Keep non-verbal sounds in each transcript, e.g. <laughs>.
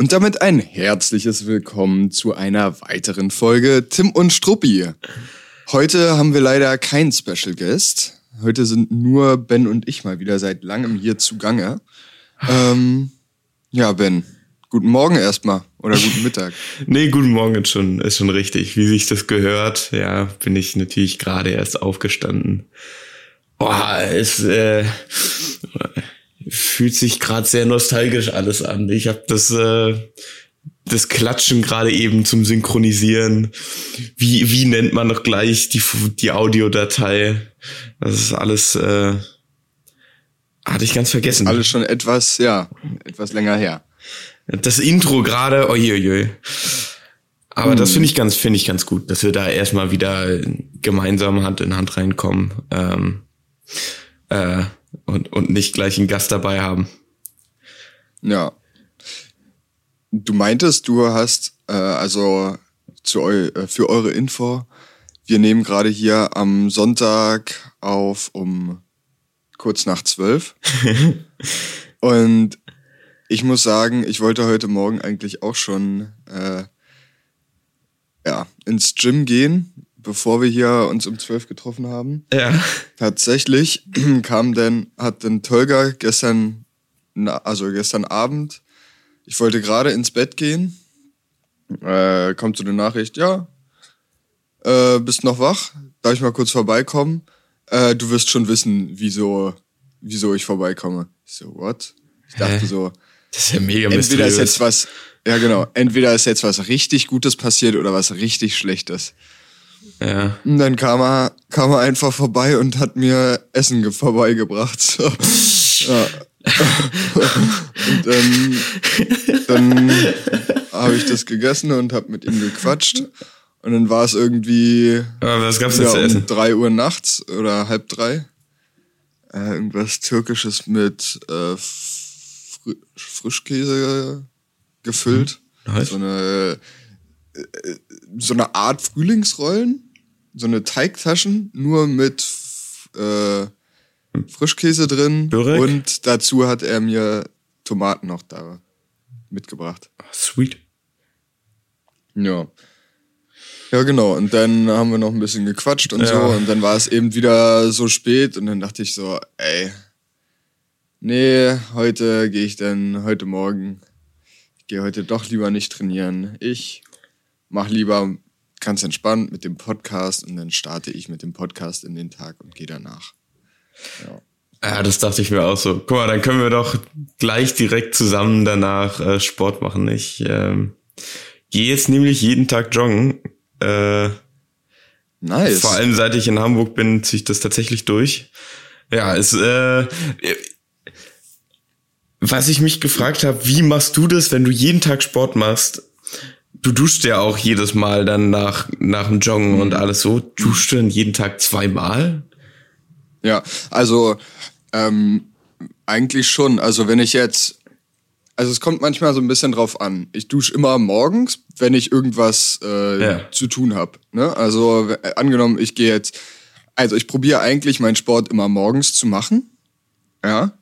Und damit ein herzliches Willkommen zu einer weiteren Folge Tim und Struppi. Heute haben wir leider keinen Special Guest. Heute sind nur Ben und ich mal wieder seit langem hier zugange. Ähm, ja, Ben, guten Morgen erstmal oder guten Mittag. <laughs> nee, guten Morgen ist schon, ist schon richtig. Wie sich das gehört, ja, bin ich natürlich gerade erst aufgestanden. Boah, es äh, fühlt sich gerade sehr nostalgisch alles an. Ich habe das äh, das Klatschen gerade eben zum Synchronisieren. Wie wie nennt man noch gleich die die Audiodatei? Das ist alles äh, hatte ich ganz vergessen. Alles schon etwas ja etwas länger her. Das Intro gerade, oje, Aber hm. das finde ich ganz, finde ich ganz gut, dass wir da erstmal wieder gemeinsam Hand in Hand reinkommen. Ähm, äh, und, und nicht gleich einen Gast dabei haben. Ja. Du meintest, du hast, äh, also zu eu äh, für eure Info, wir nehmen gerade hier am Sonntag auf um kurz nach zwölf. <laughs> und ich muss sagen, ich wollte heute Morgen eigentlich auch schon äh, ja, ins Gym gehen, bevor wir hier uns um zwölf getroffen haben. Ja. Tatsächlich <clears throat> kam denn, hat denn Tolga gestern, also gestern Abend, ich wollte gerade ins Bett gehen, äh, kommt so eine Nachricht, ja, äh, bist noch wach? Darf ich mal kurz vorbeikommen? Äh, du wirst schon wissen, wieso, wieso ich vorbeikomme. Ich so, what? Ich dachte Hä? so, das ist ja mega Entweder ist jetzt was, ja genau, entweder ist jetzt was richtig Gutes passiert oder was richtig Schlechtes. Ja. Und dann kam er, kam er einfach vorbei und hat mir Essen vorbeigebracht. So. Ja. und dann, dann habe ich das gegessen und habe mit ihm gequatscht. Und dann war es irgendwie Aber was gab's ja, um drei Uhr nachts oder halb drei. Äh, irgendwas Türkisches mit äh, Fr Frischkäse gefüllt. Hm, nice. So eine so eine Art Frühlingsrollen so eine Teigtaschen, nur mit äh, Frischkäse drin. Börek? Und dazu hat er mir Tomaten noch da mitgebracht. Sweet. Ja. Ja, genau. Und dann haben wir noch ein bisschen gequatscht und ja. so. Und dann war es eben wieder so spät. Und dann dachte ich so, ey, nee, heute gehe ich dann, heute Morgen, ich gehe heute doch lieber nicht trainieren. Ich mach lieber ganz entspannt mit dem Podcast und dann starte ich mit dem Podcast in den Tag und gehe danach. Ja. Ja, das dachte ich mir auch so. Guck mal, dann können wir doch gleich direkt zusammen danach äh, Sport machen. Ich ähm, gehe jetzt nämlich jeden Tag joggen. Äh, nice. Vor allem seit ich in Hamburg bin, ziehe ich das tatsächlich durch. Ja, es äh, was ich mich gefragt habe, wie machst du das, wenn du jeden Tag Sport machst? Du duschst ja auch jedes Mal dann nach, nach dem Joggen mhm. und alles so. Duschst du denn jeden Tag zweimal? Ja, also ähm, eigentlich schon. Also wenn ich jetzt, also es kommt manchmal so ein bisschen drauf an. Ich dusche immer morgens, wenn ich irgendwas äh, ja. zu tun habe. Ne? Also äh, angenommen, ich gehe jetzt, also ich probiere eigentlich meinen Sport immer morgens zu machen. Ja.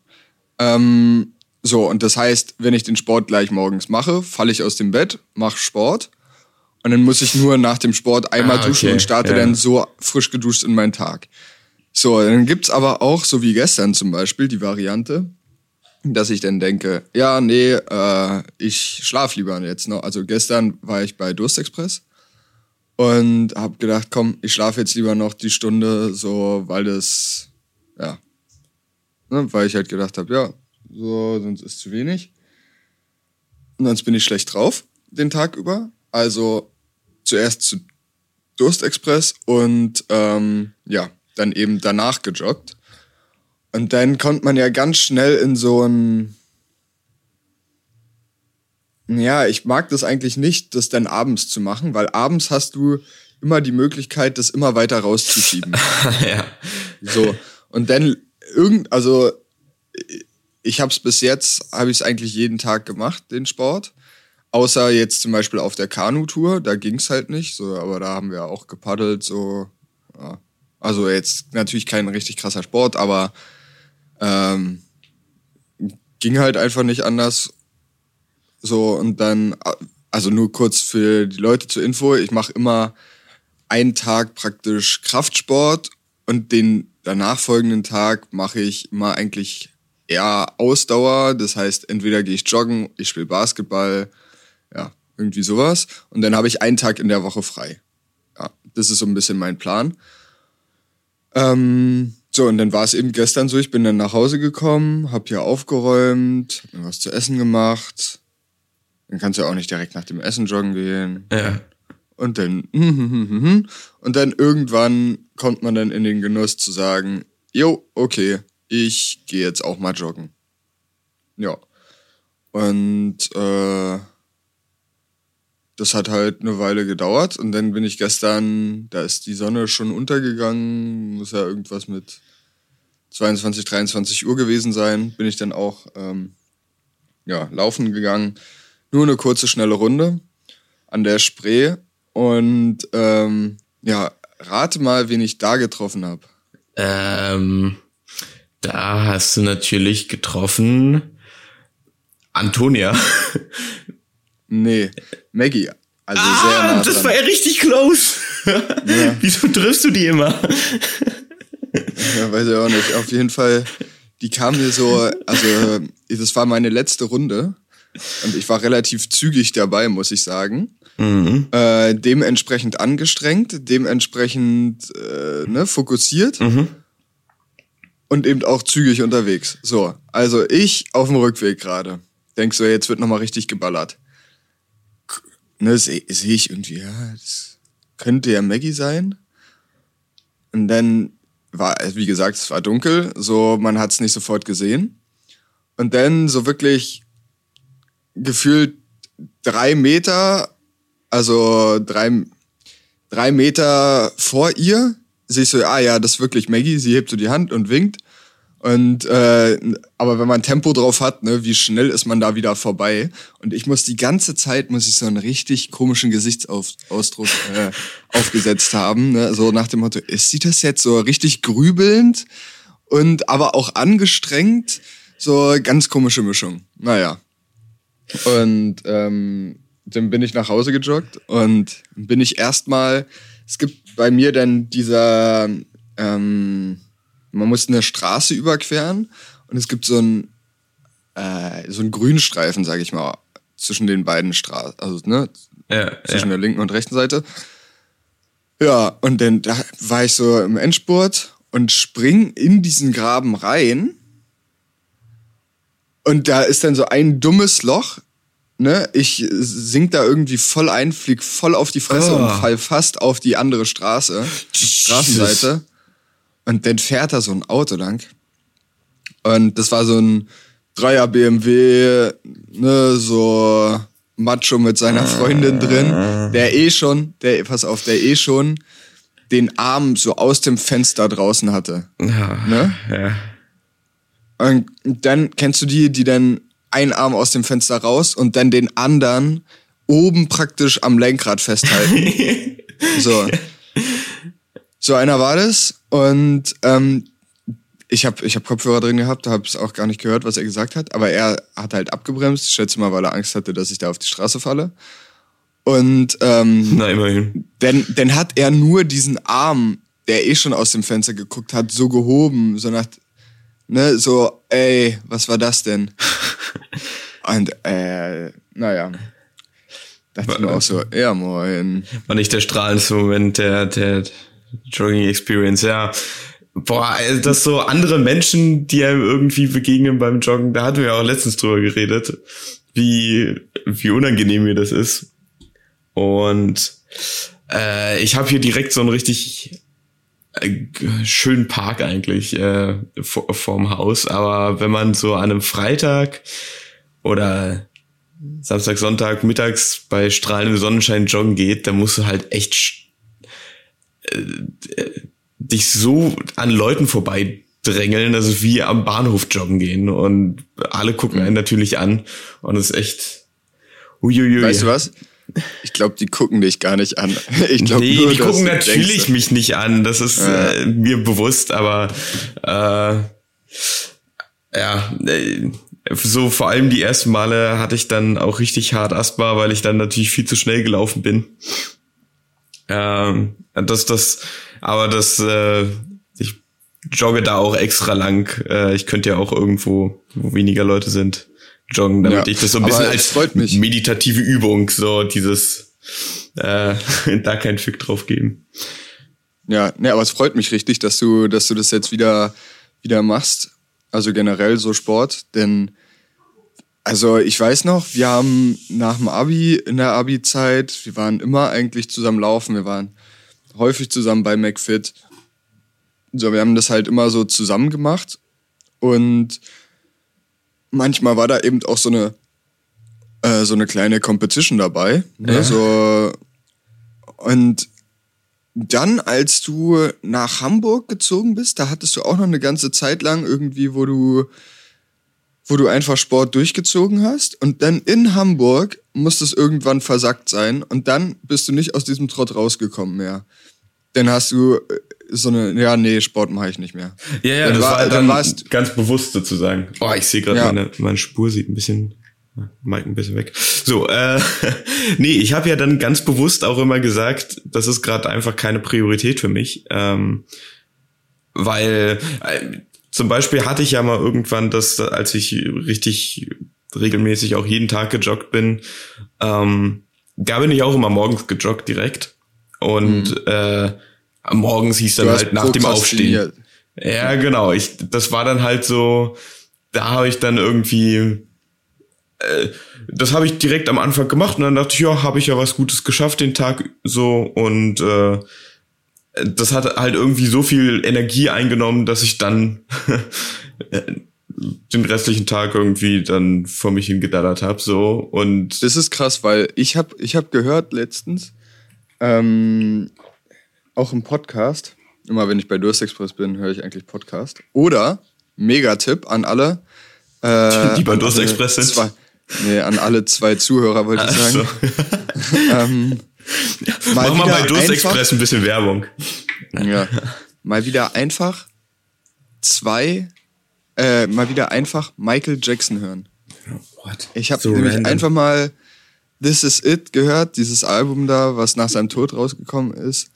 Ähm, so, und das heißt, wenn ich den Sport gleich morgens mache, falle ich aus dem Bett, mache Sport und dann muss ich nur nach dem Sport einmal ah, okay. duschen und starte ja. dann so frisch geduscht in meinen Tag. So, dann gibt's aber auch, so wie gestern zum Beispiel, die Variante, dass ich dann denke, ja, nee, äh, ich schlaf lieber jetzt noch. Also gestern war ich bei Durstexpress und habe gedacht, komm, ich schlafe jetzt lieber noch die Stunde, so, weil das, ja, ne, weil ich halt gedacht habe, ja, so, sonst ist zu wenig. Und sonst bin ich schlecht drauf den Tag über. Also zuerst zu Durstexpress und ähm, ja, dann eben danach gejoggt. Und dann kommt man ja ganz schnell in so ein. Ja, ich mag das eigentlich nicht, das dann abends zu machen, weil abends hast du immer die Möglichkeit, das immer weiter rauszuschieben. <laughs> ja. So. Und dann irgend, also ich habe es bis jetzt, habe ich es eigentlich jeden Tag gemacht, den Sport. Außer jetzt zum Beispiel auf der Kanutour, da ging es halt nicht, so, aber da haben wir auch gepaddelt, so. Ja. Also jetzt natürlich kein richtig krasser Sport, aber ähm, ging halt einfach nicht anders. So, und dann, also nur kurz für die Leute zur Info, ich mache immer einen Tag praktisch Kraftsport und den danach folgenden Tag mache ich immer eigentlich eher Ausdauer. Das heißt, entweder gehe ich joggen, ich spiele Basketball, ja, irgendwie sowas. Und dann habe ich einen Tag in der Woche frei. Ja, das ist so ein bisschen mein Plan. Ähm, so, und dann war es eben gestern so, ich bin dann nach Hause gekommen, hab hier aufgeräumt, hab mir was zu essen gemacht. Dann kannst du ja auch nicht direkt nach dem Essen joggen gehen. Ja. Und dann, <laughs> und dann irgendwann kommt man dann in den Genuss zu sagen, jo, okay, ich gehe jetzt auch mal joggen. Ja. Und äh, das hat halt eine Weile gedauert und dann bin ich gestern, da ist die Sonne schon untergegangen, muss ja irgendwas mit 22, 23 Uhr gewesen sein, bin ich dann auch ähm, ja, laufen gegangen. Nur eine kurze, schnelle Runde an der Spree und ähm, ja, rate mal, wen ich da getroffen habe. Ähm, da hast du natürlich getroffen Antonia. Nee, Maggie. Also ah, sehr nah das dran. war ja richtig close. Ja. <laughs> Wieso triffst du die immer? ja, weiß ich auch nicht. Auf jeden Fall, die kam mir so, also das war meine letzte Runde und ich war relativ zügig dabei, muss ich sagen. Mhm. Äh, dementsprechend angestrengt, dementsprechend äh, ne, fokussiert mhm. Und eben auch zügig unterwegs. So, also ich auf dem Rückweg gerade. Denkst du, jetzt wird nochmal richtig geballert ne, sehe seh ich irgendwie, ja, das könnte ja Maggie sein. Und dann war, wie gesagt, es war dunkel, so man hat es nicht sofort gesehen. Und dann so wirklich gefühlt drei Meter, also drei, drei Meter vor ihr, sehe ich so, ah ja, das ist wirklich Maggie, sie hebt so die Hand und winkt. Und äh, aber wenn man Tempo drauf hat, ne, wie schnell ist man da wieder vorbei? Und ich muss die ganze Zeit muss ich so einen richtig komischen Gesichtsausdruck äh, <laughs> aufgesetzt haben, ne? so nach dem Motto: Ist sie das jetzt so richtig grübelnd und aber auch angestrengt? So ganz komische Mischung. Naja. Und ähm, dann bin ich nach Hause gejoggt und bin ich erstmal. Es gibt bei mir dann dieser ähm, man muss eine Straße überqueren und es gibt so einen, äh, so einen Grünstreifen, sag ich mal, zwischen den beiden Straßen, also ne, ja, zwischen ja. der linken und rechten Seite. Ja, und dann da war ich so im Endspurt und spring in diesen Graben rein. Und da ist dann so ein dummes Loch. Ne? Ich sink da irgendwie voll ein, flieg voll auf die Fresse oh. und fall fast auf die andere Straße, Straßenseite. Und dann fährt da so ein Auto lang. Und das war so ein Dreier BMW, ne, so Macho mit seiner Freundin drin, der eh schon, der, pass auf, der eh schon den Arm so aus dem Fenster draußen hatte. Ja, ne? ja. Und dann kennst du die, die dann einen Arm aus dem Fenster raus und dann den anderen oben praktisch am Lenkrad festhalten. <laughs> so. So einer war das. Und ähm, ich habe ich hab Kopfhörer drin gehabt, habe es auch gar nicht gehört, was er gesagt hat. Aber er hat halt abgebremst, ich schätze mal, weil er Angst hatte, dass ich da auf die Straße falle. Und ähm, Na, immerhin. Denn, dann hat er nur diesen Arm, der eh schon aus dem Fenster geguckt hat, so gehoben, so nach, ne, so, ey, was war das denn? Und äh, naja. Dachte ich mir auch so, ja moin. War nicht der strahlendste Moment der, der, Jogging Experience, ja. Boah, also das so andere Menschen, die einem irgendwie begegnen beim Joggen, da hatten wir ja auch letztens drüber geredet, wie, wie unangenehm mir das ist. Und äh, ich habe hier direkt so einen richtig schönen Park eigentlich äh, vor, vorm Haus, aber wenn man so an einem Freitag oder Samstag, Sonntag mittags bei strahlendem Sonnenschein joggen geht, dann musst du halt echt äh, dich so an Leuten vorbei drängeln, also wie am Bahnhof joggen gehen und alle gucken einen natürlich an und es ist echt uiuiui. Weißt du was? Ich glaube, die gucken dich gar nicht an. <laughs> Ich glaub nee, nur, die gucken natürlich denkst. mich nicht an, das ist ja. äh, mir bewusst, aber äh, ja, äh, so vor allem die ersten Male hatte ich dann auch richtig hart Asthma, weil ich dann natürlich viel zu schnell gelaufen bin. Ähm, das, das, aber das, äh, ich jogge da auch extra lang. Äh, ich könnte ja auch irgendwo, wo weniger Leute sind, joggen, damit ja, ich das so ein bisschen als meditative Übung, so dieses, äh, <laughs> da keinen Fick drauf geben. Ja, ne, aber es freut mich richtig, dass du, dass du das jetzt wieder, wieder machst. Also generell so Sport, denn also ich weiß noch, wir haben nach dem Abi, in der Abi-Zeit, wir waren immer eigentlich zusammen laufen, wir waren häufig zusammen bei McFit. So, wir haben das halt immer so zusammen gemacht und manchmal war da eben auch so eine äh, so eine kleine Competition dabei. Ne? Ja. So, und dann, als du nach Hamburg gezogen bist, da hattest du auch noch eine ganze Zeit lang irgendwie, wo du, wo du einfach Sport durchgezogen hast. Und dann in Hamburg muss es irgendwann versackt sein. Und dann bist du nicht aus diesem Trott rausgekommen mehr. Dann hast du äh, so eine, ja, nee, Sport mache ich nicht mehr. Ja, ja, dann das war, dann, dann warst, ganz bewusst sozusagen. Oh, ich sehe gerade ja. meine, meine Spur sieht ein bisschen Mike ein bisschen weg. So, äh, <laughs> nee, ich habe ja dann ganz bewusst auch immer gesagt, das ist gerade einfach keine Priorität für mich. Ähm, weil äh, zum Beispiel hatte ich ja mal irgendwann das, als ich richtig regelmäßig auch jeden Tag gejoggt bin, ähm, da bin ich auch immer morgens gejoggt direkt. Und mhm. äh, morgens hieß dann halt nach dem Aufstehen. Ja, genau. Ich, das war dann halt so, da habe ich dann irgendwie äh, das habe ich direkt am Anfang gemacht und dann dachte ich, ja, habe ich ja was Gutes geschafft den Tag so und äh, das hat halt irgendwie so viel Energie eingenommen, dass ich dann <laughs> den restlichen Tag irgendwie dann vor mich hingedaddert habe so und das ist krass, weil ich habe ich habe gehört letztens ähm, auch im Podcast immer wenn ich bei Durst Express bin höre ich eigentlich Podcast oder Megatipp an alle äh, die bei Durst Express sind zwei, Nee, an alle zwei Zuhörer wollte ich sagen. So. <laughs> ähm, mal Mach mal bei Durst Express ein bisschen Werbung. Ja. Mal wieder einfach zwei, äh, mal wieder einfach Michael Jackson hören. What? Ich habe so nämlich random. einfach mal This Is It gehört, dieses Album da, was nach seinem Tod rausgekommen ist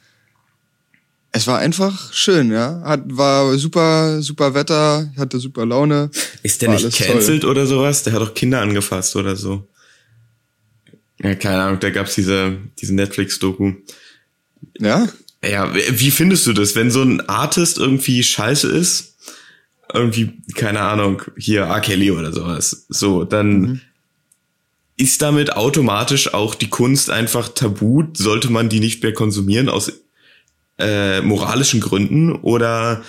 es war einfach schön, ja. Hat, war super, super Wetter, hatte super Laune. Ist der nicht cancelled oder sowas? Der hat doch Kinder angefasst oder so. Ja, keine Ahnung, da gab's diese, diese Netflix-Doku. Ja? Ja, wie findest du das, wenn so ein Artist irgendwie scheiße ist? Irgendwie, keine Ahnung, hier R. Kelly oder sowas. So, dann mhm. ist damit automatisch auch die Kunst einfach tabu? Sollte man die nicht mehr konsumieren aus äh, moralischen Gründen oder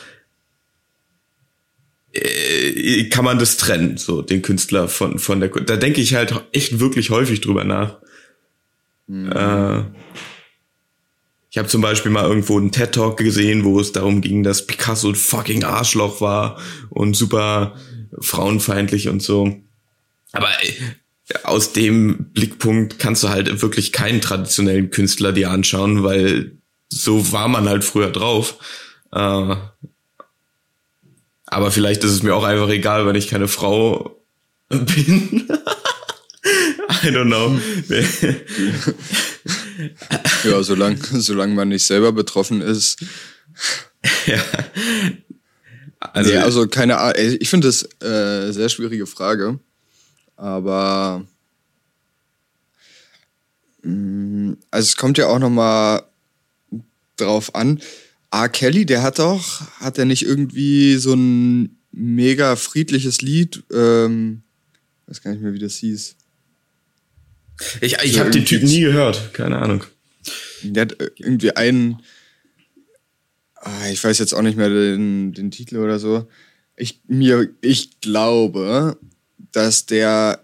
äh, kann man das trennen, so den Künstler von von der Da denke ich halt echt wirklich häufig drüber nach. Mhm. Äh, ich habe zum Beispiel mal irgendwo einen TED Talk gesehen, wo es darum ging, dass Picasso ein fucking Arschloch war und super frauenfeindlich und so. Aber äh, aus dem Blickpunkt kannst du halt wirklich keinen traditionellen Künstler dir anschauen, weil so war man halt früher drauf. Äh, aber vielleicht ist es mir auch einfach egal, wenn ich keine Frau bin. <laughs> I don't know. <laughs> ja, solange solang man nicht selber betroffen ist. ja. Also, nee, also keine Ahnung. Ich finde das äh, sehr schwierige Frage. Aber mm, also es kommt ja auch noch mal drauf an. R. Kelly, der hat doch, hat er nicht irgendwie so ein mega friedliches Lied, ähm, weiß gar nicht mehr, wie das hieß. Ich, ich habe den Typ nie gehört, keine Ahnung. Der hat irgendwie einen, ah, ich weiß jetzt auch nicht mehr den, den Titel oder so. Ich, mir, ich glaube, dass der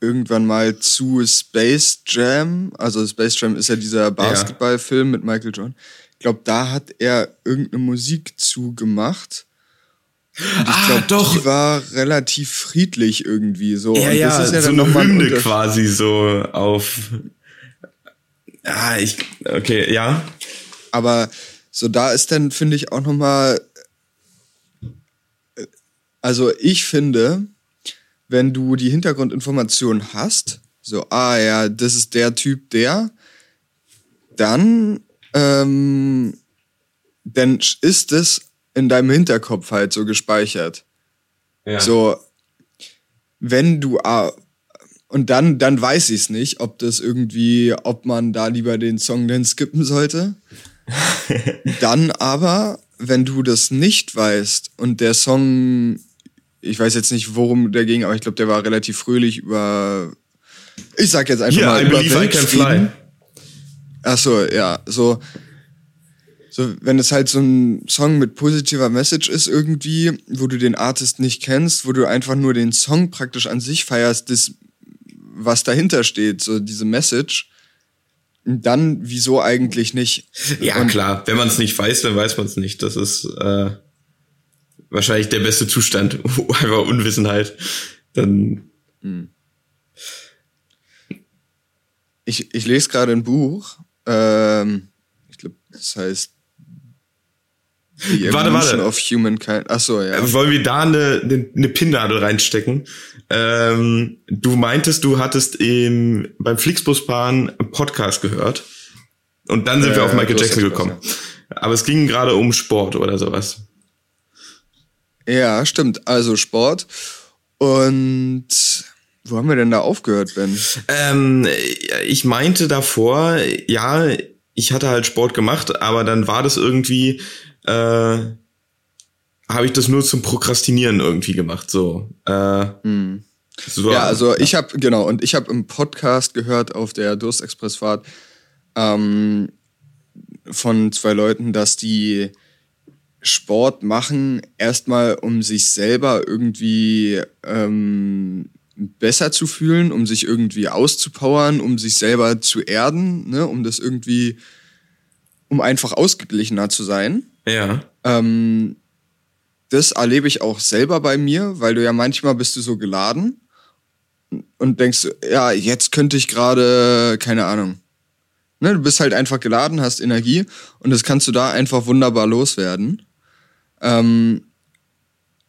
irgendwann mal zu Space Jam. Also Space Jam ist ja dieser Basketballfilm ja. mit Michael Jordan. Ich glaube, da hat er irgendeine Musik zugemacht. Und ich ah, glaube, doch. Die war relativ friedlich irgendwie so. Ja, und ja, das ist ja so dann eine Hymne quasi so auf. Ah, ich, okay, ja. Aber so da ist dann, finde ich, auch nochmal Also ich finde, wenn du die Hintergrundinformation hast, so, ah ja, das ist der Typ, der, dann, ähm, dann ist es in deinem Hinterkopf halt so gespeichert. Ja. So, wenn du, ah, und dann, dann weiß ich es nicht, ob das irgendwie, ob man da lieber den Song dann skippen sollte. <laughs> dann aber, wenn du das nicht weißt und der Song, ich weiß jetzt nicht, worum der ging, aber ich glaube, der war relativ fröhlich über, ich sag jetzt einfach yeah, mal, I über believe I can fly. Ach so, ja, so, so, wenn es halt so ein Song mit positiver Message ist irgendwie, wo du den Artist nicht kennst, wo du einfach nur den Song praktisch an sich feierst, das, was dahinter steht, so diese Message, dann wieso eigentlich nicht? Ja, Und klar. Wenn man es nicht weiß, dann weiß man es nicht. Das ist äh, wahrscheinlich der beste Zustand. <laughs> Einfach Unwissenheit. Dann. Hm. Ich, ich lese gerade ein Buch. Ähm, ich glaube, das heißt The warte, warte. of Humankind. Achso, ja. Wollen wir da eine, eine, eine Pinnadel reinstecken? Ähm, du meintest, du hattest im, beim Flixbus-Bahn einen Podcast gehört. Und dann sind äh, wir auf Michael Jackson gekommen. Was, ja. Aber es ging gerade um Sport oder sowas. Ja, stimmt. Also Sport. Und wo haben wir denn da aufgehört, Ben? Ähm, ich meinte davor, ja, ich hatte halt Sport gemacht, aber dann war das irgendwie, äh, habe ich das nur zum Prokrastinieren irgendwie gemacht. So. Äh, hm. so ja, also ja. ich habe genau und ich habe im Podcast gehört auf der Durstexpressfahrt ähm, von zwei Leuten, dass die Sport machen erstmal, um sich selber irgendwie ähm, besser zu fühlen, um sich irgendwie auszupowern, um sich selber zu erden, ne, um das irgendwie, um einfach ausgeglichener zu sein. Ja. Ähm, das erlebe ich auch selber bei mir, weil du ja manchmal bist du so geladen und denkst, ja, jetzt könnte ich gerade, keine Ahnung. Ne, du bist halt einfach geladen, hast Energie und das kannst du da einfach wunderbar loswerden. Ähm,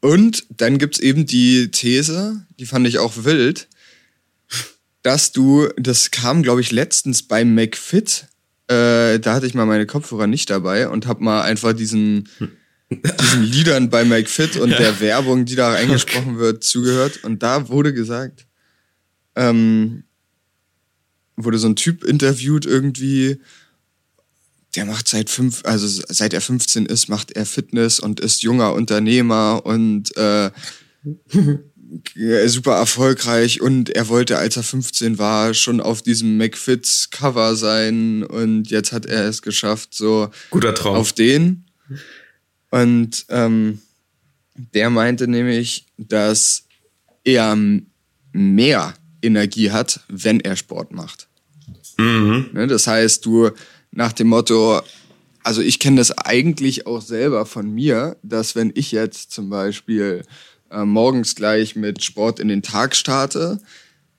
und dann gibt's eben die These, die fand ich auch wild, dass du, das kam, glaube ich, letztens bei McFit, äh, da hatte ich mal meine Kopfhörer nicht dabei und habe mal einfach diesen, diesen Liedern bei McFit und ja. der Werbung, die da eingesprochen okay. wird, zugehört. Und da wurde gesagt, ähm, wurde so ein Typ interviewt irgendwie, der macht seit fünf, also seit er 15 ist, macht er Fitness und ist junger Unternehmer und äh, <laughs> super erfolgreich und er wollte, als er 15 war, schon auf diesem McFits Cover sein und jetzt hat er es geschafft, so guter Traum auf den. Und ähm, der meinte nämlich, dass er mehr Energie hat, wenn er Sport macht. Mhm. Ne, das heißt, du nach dem Motto, also ich kenne das eigentlich auch selber von mir, dass wenn ich jetzt zum Beispiel äh, morgens gleich mit Sport in den Tag starte,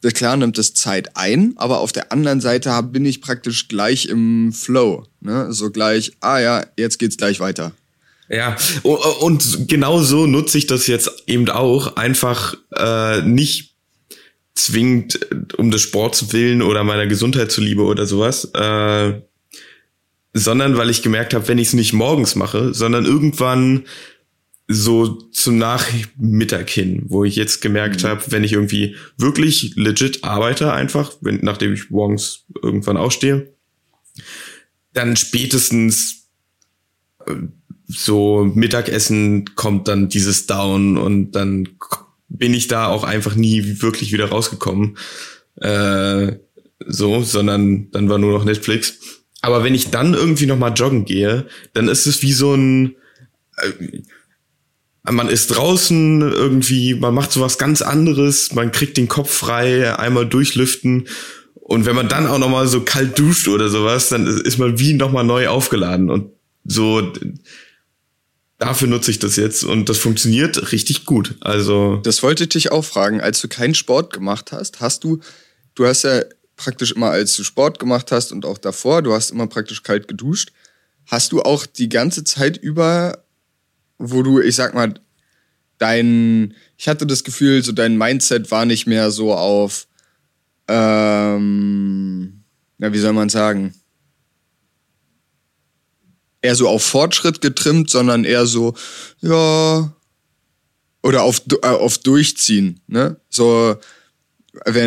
das klar nimmt das Zeit ein, aber auf der anderen Seite hab, bin ich praktisch gleich im Flow. Ne? So gleich, ah ja, jetzt geht's gleich weiter. Ja, und genau so nutze ich das jetzt eben auch. Einfach äh, nicht zwingend um des Sports willen oder meiner Gesundheit zuliebe oder sowas, äh, sondern weil ich gemerkt habe, wenn ich es nicht morgens mache, sondern irgendwann so zum Nachmittag hin, wo ich jetzt gemerkt mhm. habe, wenn ich irgendwie wirklich legit arbeite, einfach, wenn, nachdem ich morgens irgendwann aufstehe, dann spätestens äh, so Mittagessen kommt dann dieses Down und dann bin ich da auch einfach nie wirklich wieder rausgekommen. Äh, so, sondern dann war nur noch Netflix. Aber wenn ich dann irgendwie noch mal joggen gehe, dann ist es wie so ein äh, man ist draußen irgendwie, man macht sowas ganz anderes, man kriegt den Kopf frei, einmal durchlüften. Und wenn man dann auch noch mal so kalt duscht oder sowas, dann ist man wie noch mal neu aufgeladen. Und so dafür nutze ich das jetzt und das funktioniert richtig gut. Also das wollte ich dich auch fragen, als du keinen Sport gemacht hast, hast du du hast ja praktisch immer, als du Sport gemacht hast und auch davor, du hast immer praktisch kalt geduscht. Hast du auch die ganze Zeit über, wo du, ich sag mal, dein, ich hatte das Gefühl, so dein Mindset war nicht mehr so auf, ähm, ja, wie soll man sagen? Eher so auf Fortschritt getrimmt, sondern eher so, ja, oder auf, äh, auf Durchziehen, ne? So,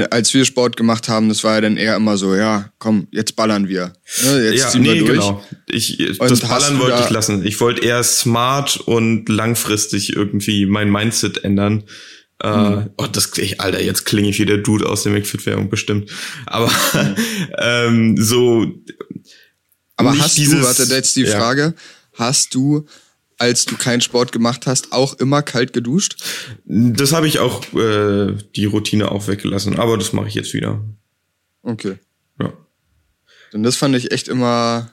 als wir Sport gemacht haben, das war ja dann eher immer so, ja, komm, jetzt ballern wir. Ne, jetzt ja, ziehen nee, wir durch. genau. Ich, das Ballern wollte ich lassen. Ich wollte eher smart und langfristig irgendwie mein Mindset ändern. Äh, hm. oh, das, ich, Alter, jetzt klinge ich wie der Dude aus der McFit-Werbung bestimmt. Aber hm. <laughs> ähm, so. Aber hast dieses, du, warte, jetzt die Frage, hast du als du keinen Sport gemacht hast, auch immer kalt geduscht? Das habe ich auch, äh, die Routine auch weggelassen, aber das mache ich jetzt wieder. Okay. Ja. Denn das fand ich echt immer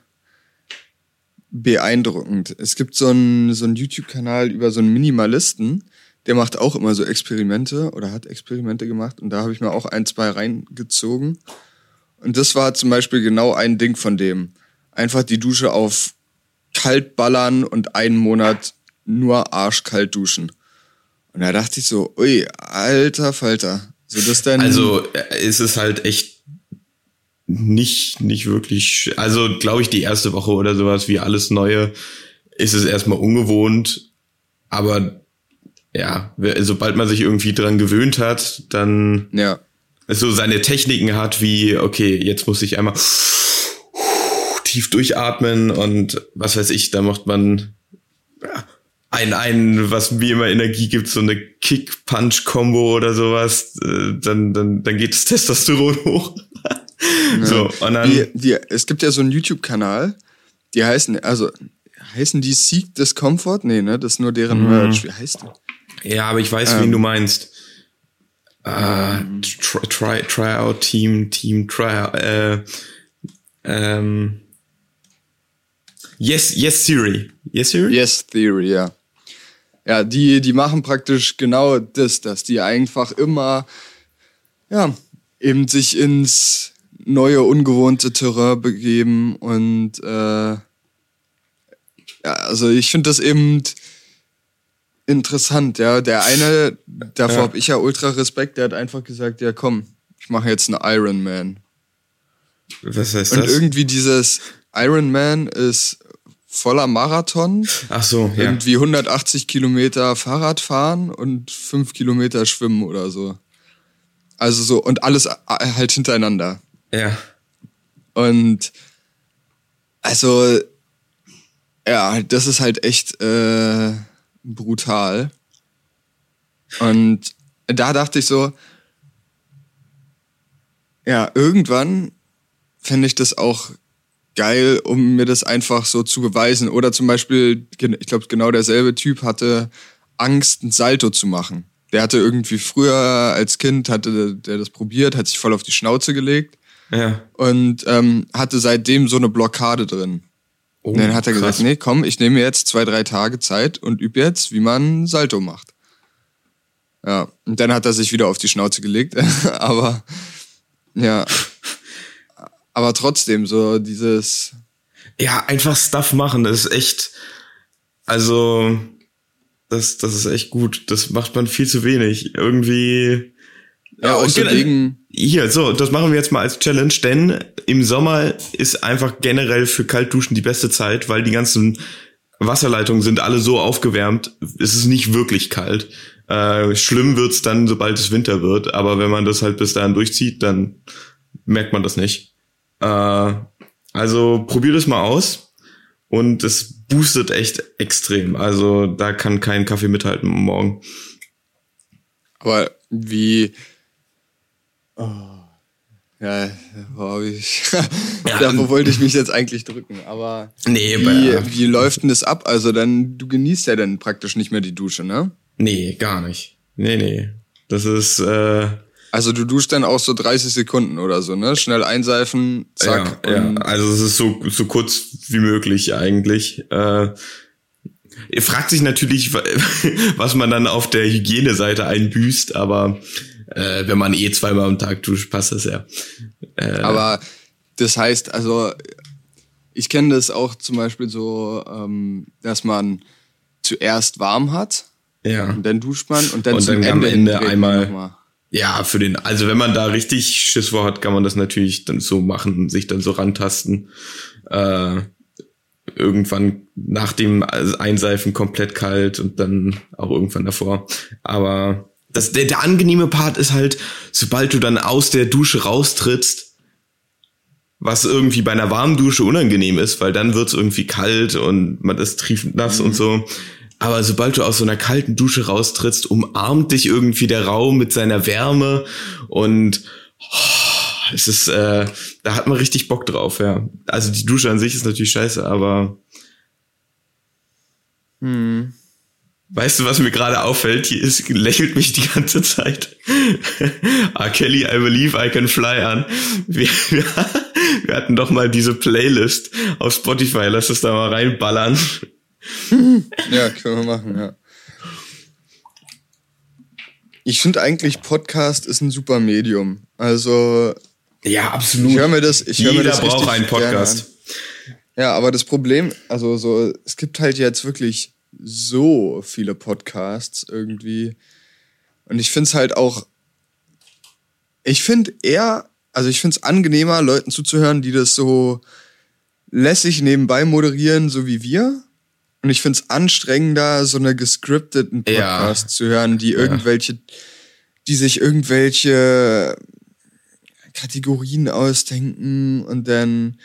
beeindruckend. Es gibt so einen, so einen YouTube-Kanal über so einen Minimalisten, der macht auch immer so Experimente oder hat Experimente gemacht und da habe ich mir auch ein, zwei reingezogen. Und das war zum Beispiel genau ein Ding von dem. Einfach die Dusche auf kalt ballern und einen Monat nur arschkalt duschen. Und da dachte ich so, ui, alter Falter. So das denn also äh, ist es halt echt nicht, nicht wirklich, also glaube ich, die erste Woche oder sowas wie alles Neue ist es erstmal ungewohnt, aber ja, sobald man sich irgendwie dran gewöhnt hat, dann ja. so seine Techniken hat, wie, okay, jetzt muss ich einmal tief durchatmen und was weiß ich, da macht man ja, ein, ein, was mir immer Energie gibt, so eine Kick-Punch-Kombo oder sowas, äh, dann, dann, dann geht das <laughs> Testosteron hoch. Ja. So, und dann. Die, die, es gibt ja so einen YouTube-Kanal, die heißen, also, heißen die Seek Discomfort? Nee, ne, das ist nur deren mhm. Merch. Wie heißt die? Ja, aber ich weiß, ähm, wen du meinst. Äh, try, try, try out Team, Team, try, äh, ähm, Yes, yes Theory. Yes Theory? Yes Theory, ja. Ja, die, die machen praktisch genau das, dass die einfach immer, ja, eben sich ins neue, ungewohnte Terrain begeben und, äh, ja, also ich finde das eben interessant, ja. Der eine, davor ja. habe ich ja ultra Respekt, der hat einfach gesagt, ja komm, ich mache jetzt einen Iron Man. Was heißt und das? Und irgendwie dieses Iron Man ist voller Marathon. Ach so, ja. Irgendwie 180 Kilometer Fahrrad fahren und 5 Kilometer schwimmen oder so. Also so, und alles halt hintereinander. Ja. Und also, ja, das ist halt echt äh, brutal. Und da dachte ich so, ja, irgendwann fände ich das auch geil, um mir das einfach so zu beweisen. Oder zum Beispiel, ich glaube, genau derselbe Typ hatte Angst, ein Salto zu machen. Der hatte irgendwie früher als Kind, hatte der das probiert, hat sich voll auf die Schnauze gelegt. Ja. Und ähm, hatte seitdem so eine Blockade drin. Oh, und dann hat er krass. gesagt, nee, komm, ich nehme jetzt zwei, drei Tage Zeit und übe jetzt, wie man Salto macht. Ja, und dann hat er sich wieder auf die Schnauze gelegt. <laughs> Aber ja, aber trotzdem, so dieses. Ja, einfach Stuff machen, das ist echt. Also, das, das ist echt gut. Das macht man viel zu wenig. Irgendwie. Ja, außerdem. Hier, so, das machen wir jetzt mal als Challenge, denn im Sommer ist einfach generell für Kaltduschen die beste Zeit, weil die ganzen Wasserleitungen sind alle so aufgewärmt, es ist nicht wirklich kalt. Äh, schlimm wird's dann, sobald es Winter wird, aber wenn man das halt bis dahin durchzieht, dann merkt man das nicht. Äh, also probier das mal aus und es boostet echt extrem. Also da kann kein Kaffee mithalten morgen. Aber wie. Oh. Ja, oh, ich, <laughs> ja, davor wollte ich mich jetzt eigentlich drücken, aber nee, wie, wie läuft denn das ab? Also dann, du genießt ja dann praktisch nicht mehr die Dusche, ne? Nee, gar nicht. Nee, nee. Das ist, äh, also du duschst dann auch so 30 Sekunden oder so, ne? Schnell einseifen, zack. Ja, ja. also es ist so, so kurz wie möglich eigentlich. Äh, ihr fragt sich natürlich, <laughs> was man dann auf der Hygieneseite einbüßt, aber äh, wenn man eh zweimal am Tag duscht, passt das ja. Äh, aber das heißt, also ich kenne das auch zum Beispiel so, ähm, dass man zuerst warm hat Ja. Und dann duscht man und dann, und zum dann am Ende, Ende einmal. Ja, für den, also wenn man da richtig Schiss vor hat, kann man das natürlich dann so machen, sich dann so rantasten. Äh, irgendwann nach dem Einseifen komplett kalt und dann auch irgendwann davor. Aber das, der, der angenehme Part ist halt, sobald du dann aus der Dusche raustrittst, was irgendwie bei einer warmen Dusche unangenehm ist, weil dann wird's irgendwie kalt und man ist triefend nass mhm. und so. Aber sobald du aus so einer kalten Dusche raustrittst, umarmt dich irgendwie der Raum mit seiner Wärme und oh, es ist, äh, da hat man richtig Bock drauf, ja. Also die Dusche an sich ist natürlich scheiße, aber hm. Weißt du, was mir gerade auffällt? Hier ist, lächelt mich die ganze Zeit <laughs> ah, Kelly, I believe I can fly an. Wir, wir, wir hatten doch mal diese Playlist auf Spotify. Lass es da mal reinballern. Ja, können wir machen, ja. Ich finde eigentlich Podcast ist ein super Medium. Also ja, absolut. Ich höre mir das. Ich Jeder mir das braucht einen Podcast. Ja, aber das Problem, also so, es gibt halt jetzt wirklich so viele Podcasts irgendwie. Und ich finde es halt auch. Ich finde eher, also ich finde es angenehmer, Leuten zuzuhören, die das so lässig nebenbei moderieren, so wie wir. Und ich finde es anstrengender, so eine gescripteten Podcast ja. zu hören, die irgendwelche, die sich irgendwelche Kategorien ausdenken und dann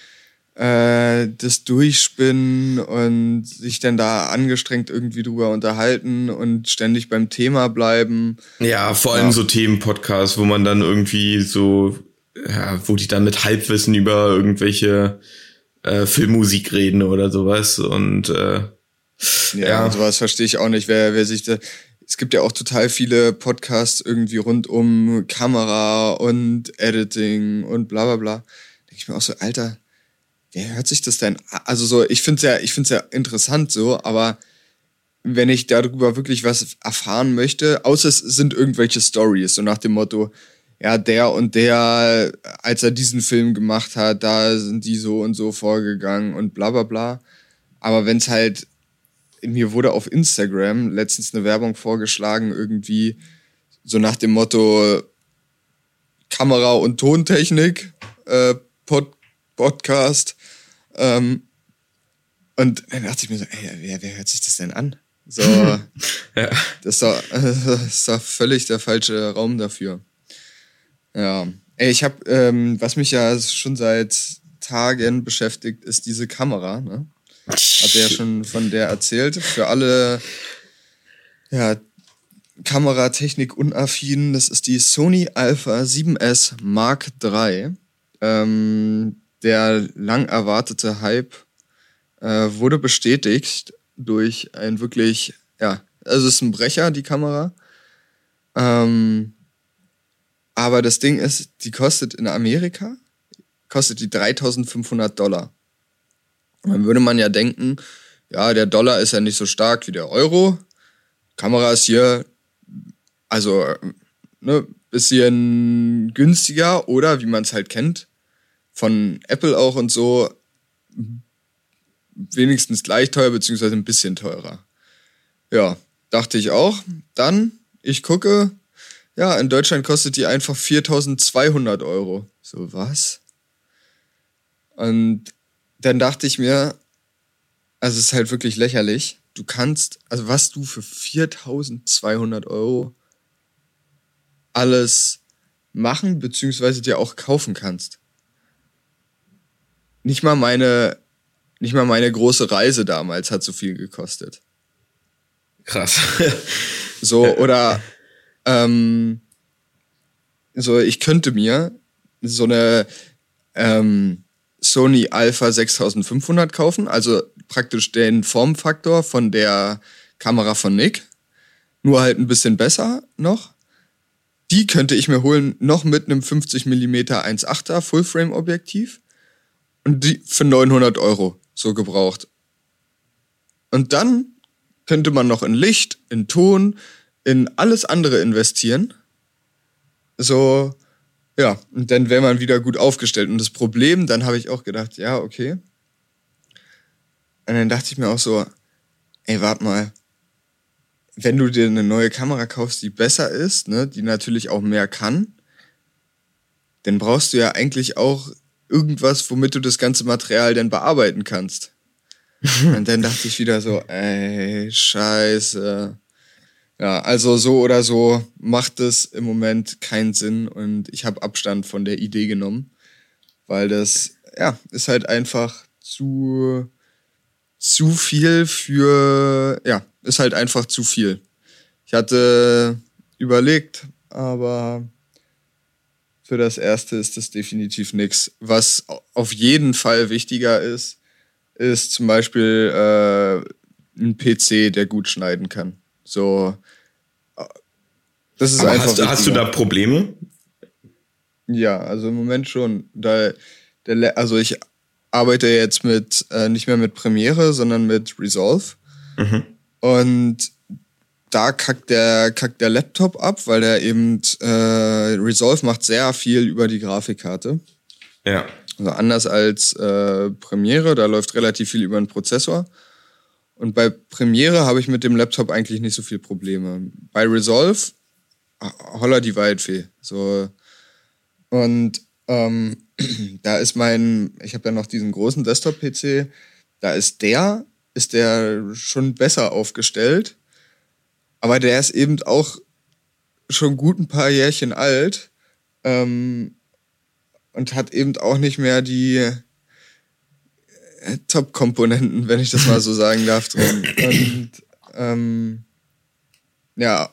äh, das durchspinnen und sich dann da angestrengt irgendwie drüber unterhalten und ständig beim Thema bleiben. Ja, vor allem ja. so Themenpodcasts, wo man dann irgendwie so, ja, wo die dann mit Halbwissen über irgendwelche äh, Filmmusik reden oder sowas und äh, ja, ja. Sowas verstehe ich auch nicht, wer, wer sich da. Es gibt ja auch total viele Podcasts irgendwie rund um Kamera und Editing und bla bla bla. Denke ich mir auch so, Alter, wer hört sich das denn? Also so, ich finde es ja, ich finde ja interessant so, aber wenn ich darüber wirklich was erfahren möchte, außer es sind irgendwelche Stories, so nach dem Motto, ja, der und der, als er diesen Film gemacht hat, da sind die so und so vorgegangen und bla bla bla. Aber wenn es halt mir wurde auf Instagram letztens eine Werbung vorgeschlagen, irgendwie so nach dem Motto Kamera- und Tontechnik, äh, Pod Podcast. Ähm, und dann dachte ich mir so, ey, wer, wer hört sich das denn an? So, <laughs> ja. das, ist doch, <laughs> das ist doch völlig der falsche Raum dafür. Ja. Ey, ich habe, ähm, was mich ja schon seit Tagen beschäftigt, ist diese Kamera. Ne? Hat er ja schon von der erzählt. Für alle ja, Kameratechnik unaffinen, das ist die Sony Alpha 7S Mark III. Ähm, der lang erwartete Hype äh, wurde bestätigt durch ein wirklich, ja, also es ist ein Brecher, die Kamera. Ähm, aber das Ding ist, die kostet in Amerika, kostet die 3500 Dollar. Dann würde man ja denken, ja, der Dollar ist ja nicht so stark wie der Euro. Kamera ist hier, also, ne, bisschen günstiger oder wie man es halt kennt, von Apple auch und so, wenigstens gleich teuer, beziehungsweise ein bisschen teurer. Ja, dachte ich auch. Dann, ich gucke, ja, in Deutschland kostet die einfach 4200 Euro. So, was? Und dann dachte ich mir, also es ist halt wirklich lächerlich. Du kannst, also was du für 4200 Euro alles machen, beziehungsweise dir auch kaufen kannst. Nicht mal meine, nicht mal meine große Reise damals hat so viel gekostet. Krass. <laughs> so, oder, ähm, so, ich könnte mir so eine, ähm, Sony Alpha 6500 kaufen, also praktisch den Formfaktor von der Kamera von Nick, nur halt ein bisschen besser noch. Die könnte ich mir holen, noch mit einem 50 mm 1.8er Fullframe Objektiv und die für 900 Euro so gebraucht. Und dann könnte man noch in Licht, in Ton, in alles andere investieren. So, ja, und dann wäre man wieder gut aufgestellt. Und das Problem, dann habe ich auch gedacht, ja, okay. Und dann dachte ich mir auch so, ey, warte mal. wenn du dir eine neue Kamera kaufst, die besser ist, ne, die natürlich auch mehr kann, dann brauchst du ja eigentlich auch irgendwas, womit du das ganze Material dann bearbeiten kannst. <laughs> Und dann dachte ich wieder so, ey, scheiße. Ja, also so oder so macht es im Moment keinen Sinn und ich habe Abstand von der Idee genommen, weil das, ja, ist halt einfach zu, zu viel für, ja, ist halt einfach zu viel. Ich hatte überlegt, aber für das erste ist das definitiv nichts. Was auf jeden Fall wichtiger ist, ist zum Beispiel äh, ein PC, der gut schneiden kann. So, das ist Aber einfach. Hast, hast, du da Probleme? Ja, also im Moment schon. Da, der, also ich arbeite jetzt mit äh, nicht mehr mit Premiere, sondern mit Resolve. Mhm. Und da kackt der, kackt der Laptop ab, weil der eben äh, Resolve macht sehr viel über die Grafikkarte. Ja. Also anders als äh, Premiere, da läuft relativ viel über den Prozessor. Und bei Premiere habe ich mit dem Laptop eigentlich nicht so viel Probleme. Bei Resolve, holla die Waldfee. So. Und ähm, <clears throat> da ist mein, ich habe ja noch diesen großen Desktop-PC, da ist der, ist der schon besser aufgestellt. Aber der ist eben auch schon gut ein paar Jährchen alt. Ähm, und hat eben auch nicht mehr die Top-Komponenten, wenn ich das mal so sagen darf, drin. <laughs> Und ähm, ja,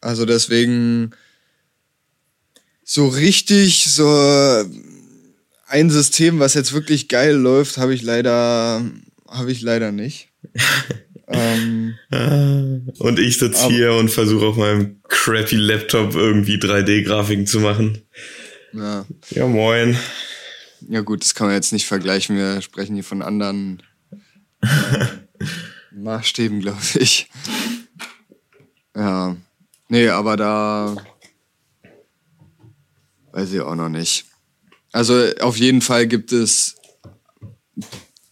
also deswegen so richtig so ein System, was jetzt wirklich geil läuft, habe ich leider habe ich leider nicht. <laughs> ähm, und ich sitze hier und versuche auf meinem crappy Laptop irgendwie 3D-Grafiken zu machen. Ja. Ja, moin. Ja, gut, das kann man jetzt nicht vergleichen. Wir sprechen hier von anderen äh, <laughs> Maßstäben, glaube ich. Ja. Nee, aber da weiß ich auch noch nicht. Also auf jeden Fall gibt es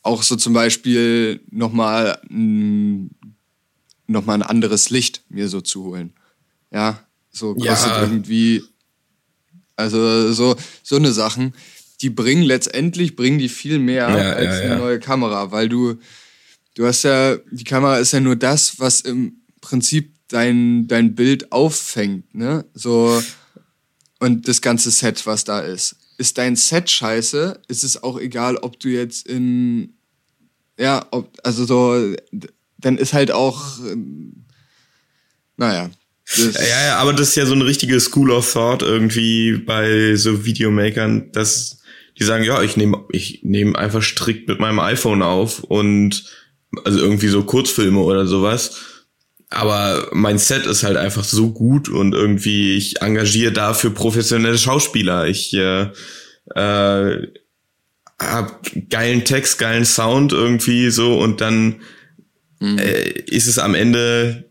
auch so zum Beispiel nochmal noch mal ein anderes Licht mir so zu holen. Ja, so kostet ja. irgendwie also so, so eine Sachen, die bringen letztendlich, bringen die viel mehr ja, als ja, ja. eine neue Kamera, weil du, du hast ja, die Kamera ist ja nur das, was im Prinzip dein, dein Bild auffängt, ne? So, und das ganze Set, was da ist. Ist dein Set scheiße, ist es auch egal, ob du jetzt in, ja, ob, also so, dann ist halt auch, naja, ja, ja, aber das ist ja so eine richtige School of Thought irgendwie bei so Videomakern, dass die sagen, ja, ich nehme ich nehme einfach strikt mit meinem iPhone auf und also irgendwie so Kurzfilme oder sowas. Aber mein Set ist halt einfach so gut und irgendwie ich engagiere dafür professionelle Schauspieler. Ich äh, äh, hab geilen Text, geilen Sound irgendwie so und dann mhm. äh, ist es am Ende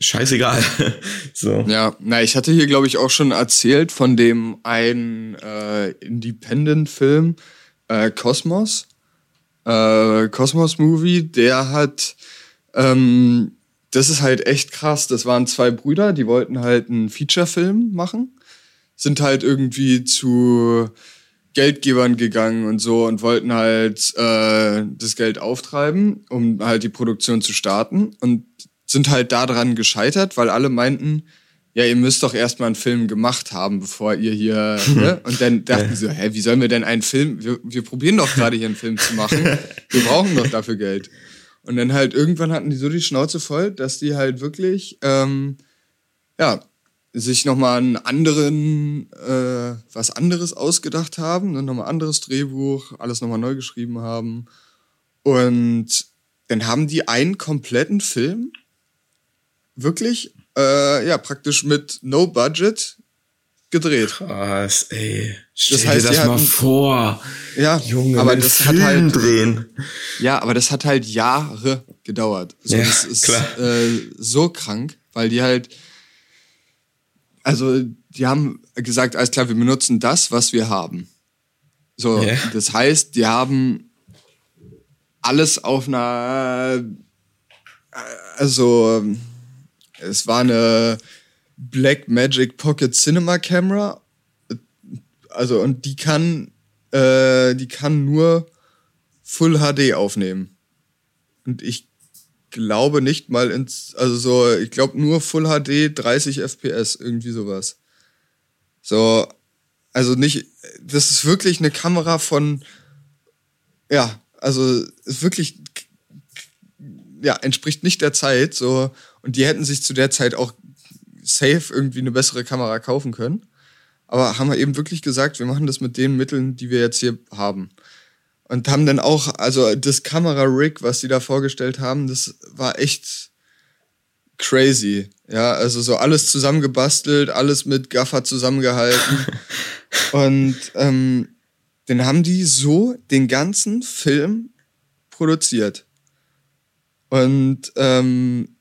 scheißegal. <laughs> so. Ja, na, ich hatte hier, glaube ich, auch schon erzählt von dem einen äh, Independent-Film äh, Cosmos. Äh, Cosmos Movie, der hat, ähm, das ist halt echt krass. Das waren zwei Brüder, die wollten halt einen Feature-Film machen, sind halt irgendwie zu Geldgebern gegangen und so und wollten halt äh, das Geld auftreiben, um halt die Produktion zu starten. Und sind halt daran gescheitert, weil alle meinten, ja, ihr müsst doch erstmal einen Film gemacht haben, bevor ihr hier. <laughs> ne? Und dann dachten sie so, hä, wie sollen wir denn einen Film? Wir, wir probieren doch gerade hier einen Film zu machen. <laughs> Wir brauchen doch dafür Geld. Und dann halt irgendwann hatten die so die Schnauze voll, dass die halt wirklich, ähm, ja, sich nochmal einen anderen, äh, was anderes ausgedacht haben, ne? nochmal anderes Drehbuch, alles nochmal neu geschrieben haben. Und dann haben die einen kompletten Film wirklich, äh, ja, praktisch mit No Budget gedreht. Krass, ey. Stell das heißt, dir das hatten, mal vor. Ja, Junge, aber das Film hat halt drehen. Ja, aber das hat halt Jahre gedauert. So, ja, das ist klar. Äh, so krank, weil die halt also die haben gesagt, alles klar, wir benutzen das, was wir haben. So, ja. das heißt, die haben alles auf einer also es war eine Black Magic Pocket Cinema Camera. Also und die kann, äh, die kann nur Full HD aufnehmen. Und ich glaube nicht mal ins, also so, ich glaube nur Full HD 30 FPS, irgendwie sowas. So, also nicht, das ist wirklich eine Kamera von, ja, also ist wirklich, ja, entspricht nicht der Zeit, so, und die hätten sich zu der Zeit auch safe irgendwie eine bessere Kamera kaufen können. Aber haben wir eben wirklich gesagt, wir machen das mit den Mitteln, die wir jetzt hier haben. Und haben dann auch, also das Kamera-Rig, was die da vorgestellt haben, das war echt crazy. Ja, also so alles zusammengebastelt, alles mit Gaffer zusammengehalten. <laughs> und ähm, dann haben die so den ganzen Film produziert. Und ähm,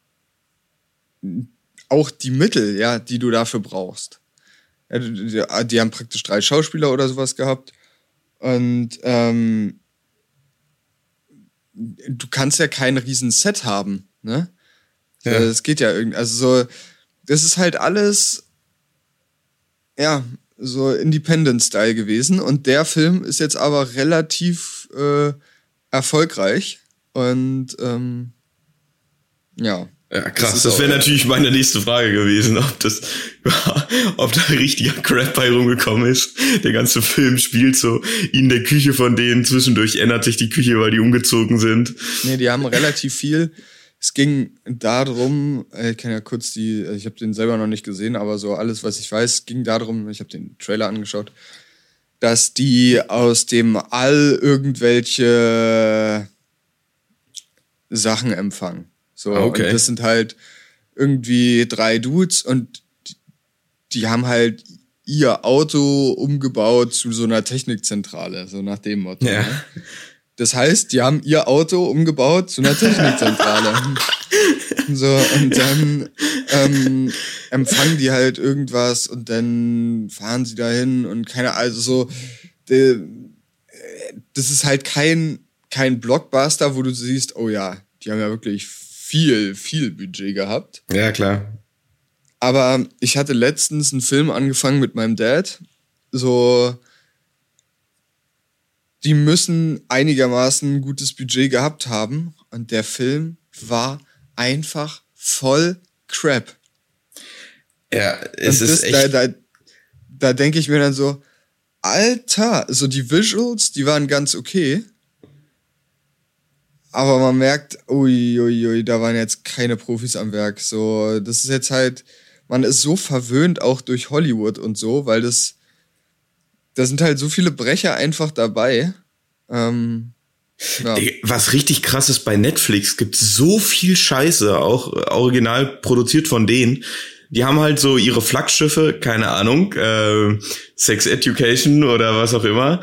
auch die Mittel, ja, die du dafür brauchst. Ja, die, die, haben praktisch drei Schauspieler oder sowas gehabt. Und ähm, du kannst ja kein riesen Set haben, ne? Ja. Das geht ja irgendwie. Also so, das ist halt alles, ja, so Independent-Style gewesen. Und der Film ist jetzt aber relativ äh, erfolgreich. Und ähm, ja. Ja, krass. Das, das wäre natürlich meine nächste Frage gewesen, ob das, <laughs> ob da richtiger Crap bei rumgekommen ist. Der ganze Film spielt so in der Küche von denen. Zwischendurch ändert sich die Küche, weil die umgezogen sind. Nee, die haben relativ viel. Es ging darum, ich kann ja kurz die, ich habe den selber noch nicht gesehen, aber so alles, was ich weiß, ging darum, ich habe den Trailer angeschaut, dass die aus dem All irgendwelche Sachen empfangen. So, ah, okay. Und das sind halt irgendwie drei Dudes und die, die haben halt ihr Auto umgebaut zu so einer Technikzentrale, so nach dem Motto. Ja. Ne? Das heißt, die haben ihr Auto umgebaut zu einer Technikzentrale. <laughs> so, und dann ähm, empfangen die halt irgendwas und dann fahren sie dahin und keine, also so, de, das ist halt kein, kein Blockbuster, wo du siehst, oh ja, die haben ja wirklich viel, viel Budget gehabt. Ja, klar. Aber ich hatte letztens einen Film angefangen mit meinem Dad. So, die müssen einigermaßen gutes Budget gehabt haben. Und der Film war einfach voll Crap. Ja, es das, ist echt. Da, da, da denke ich mir dann so, Alter, so die Visuals, die waren ganz okay. Aber man merkt, ui, ui, ui, da waren jetzt keine Profis am Werk. So, das ist jetzt halt, man ist so verwöhnt auch durch Hollywood und so, weil das, da sind halt so viele Brecher einfach dabei. Ähm, ja. Was richtig krass ist bei Netflix, gibt so viel Scheiße, auch original produziert von denen. Die haben halt so ihre Flaggschiffe, keine Ahnung, äh, Sex Education oder was auch immer,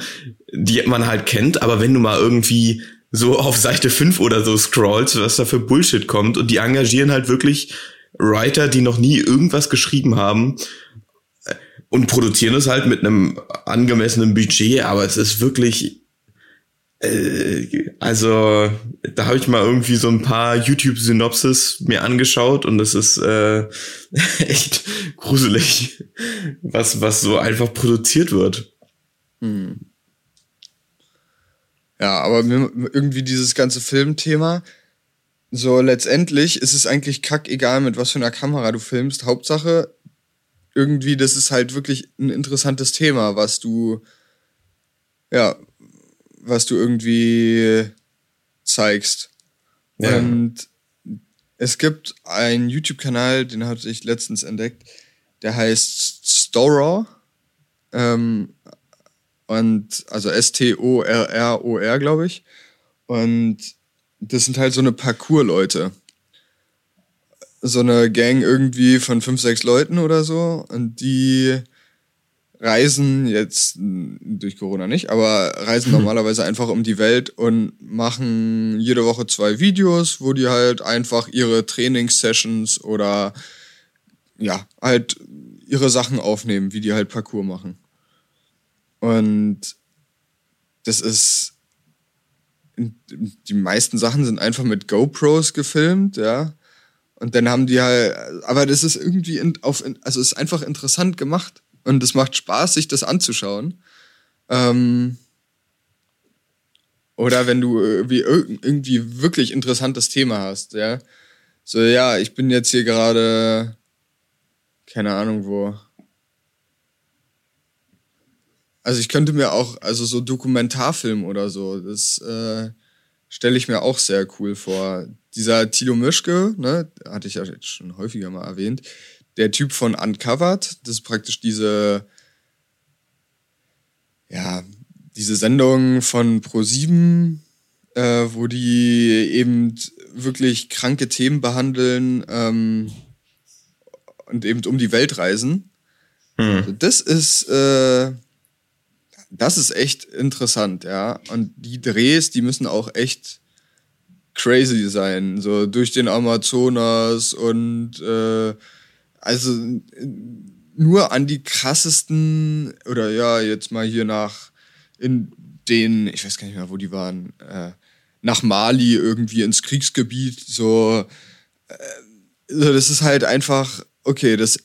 die man halt kennt, aber wenn du mal irgendwie so auf Seite 5 oder so scrollst, was da für Bullshit kommt und die engagieren halt wirklich Writer, die noch nie irgendwas geschrieben haben und produzieren es halt mit einem angemessenen Budget, aber es ist wirklich äh, also da habe ich mal irgendwie so ein paar YouTube Synopsis mir angeschaut und es ist äh, <laughs> echt gruselig, was was so einfach produziert wird. Hm. Ja, aber irgendwie dieses ganze Filmthema, so letztendlich ist es eigentlich kackegal, mit was für einer Kamera du filmst. Hauptsache, irgendwie, das ist halt wirklich ein interessantes Thema, was du, ja, was du irgendwie zeigst. Ja. Und es gibt einen YouTube-Kanal, den hatte ich letztens entdeckt, der heißt Storor. Ähm, und also S-T-O-R-R-O-R, glaube ich. Und das sind halt so eine Parcours-Leute. So eine Gang irgendwie von fünf, sechs Leuten oder so. Und die reisen jetzt durch Corona nicht, aber reisen <laughs> normalerweise einfach um die Welt und machen jede Woche zwei Videos, wo die halt einfach ihre Trainingssessions oder ja, halt ihre Sachen aufnehmen, wie die halt Parcours machen. Und das ist die meisten Sachen sind einfach mit GoPros gefilmt, ja. Und dann haben die halt, aber das ist irgendwie auf, also ist einfach interessant gemacht und es macht Spaß, sich das anzuschauen. Ähm, oder wenn du irgendwie, irgendwie wirklich interessantes Thema hast, ja. So, ja, ich bin jetzt hier gerade, keine Ahnung wo. Also ich könnte mir auch, also so Dokumentarfilm oder so, das äh, stelle ich mir auch sehr cool vor. Dieser Tilo Mischke, ne, hatte ich ja schon häufiger mal erwähnt, der Typ von Uncovered, das ist praktisch diese, ja, diese Sendung von Pro7, äh, wo die eben wirklich kranke Themen behandeln ähm, und eben um die Welt reisen. Hm. Also das ist, äh, das ist echt interessant, ja. Und die Drehs, die müssen auch echt crazy sein, so durch den Amazonas und äh, also nur an die krassesten oder ja jetzt mal hier nach in den, ich weiß gar nicht mehr, wo die waren, äh, nach Mali irgendwie ins Kriegsgebiet, so, äh, so, das ist halt einfach, okay, das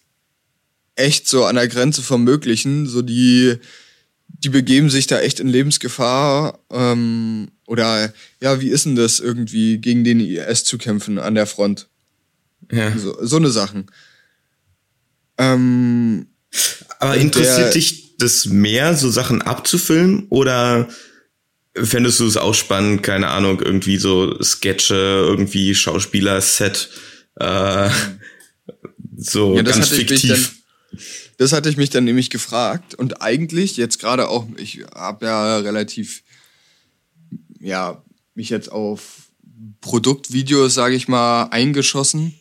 echt so an der Grenze vom Möglichen, so die, die begeben sich da echt in Lebensgefahr, ähm, oder ja, wie ist denn das irgendwie, gegen den IS zu kämpfen an der Front? Ja. So, so eine Sachen. Ähm, Aber interessiert der, dich das mehr, so Sachen abzufilmen oder fändest du es auch spannend, keine Ahnung, irgendwie so Sketche, irgendwie Schauspieler, Set, äh, so ja, ganz fiktiv. Das hatte ich mich dann nämlich gefragt und eigentlich jetzt gerade auch, ich habe ja relativ, ja, mich jetzt auf Produktvideos, sage ich mal, eingeschossen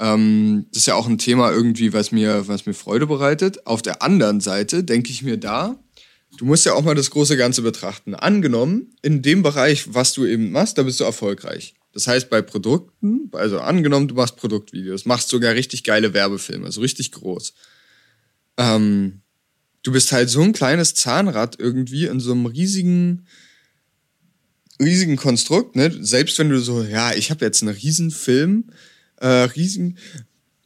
ähm, das ist ja auch ein Thema irgendwie, was mir, was mir Freude bereitet. Auf der anderen Seite denke ich mir da, du musst ja auch mal das große Ganze betrachten. Angenommen, in dem Bereich, was du eben machst, da bist du erfolgreich. Das heißt, bei Produkten, also angenommen, du machst Produktvideos, machst sogar richtig geile Werbefilme, so richtig groß. Ähm, du bist halt so ein kleines Zahnrad irgendwie in so einem riesigen, riesigen Konstrukt, ne? Selbst wenn du so, ja, ich habe jetzt einen riesen Film, äh, riesen,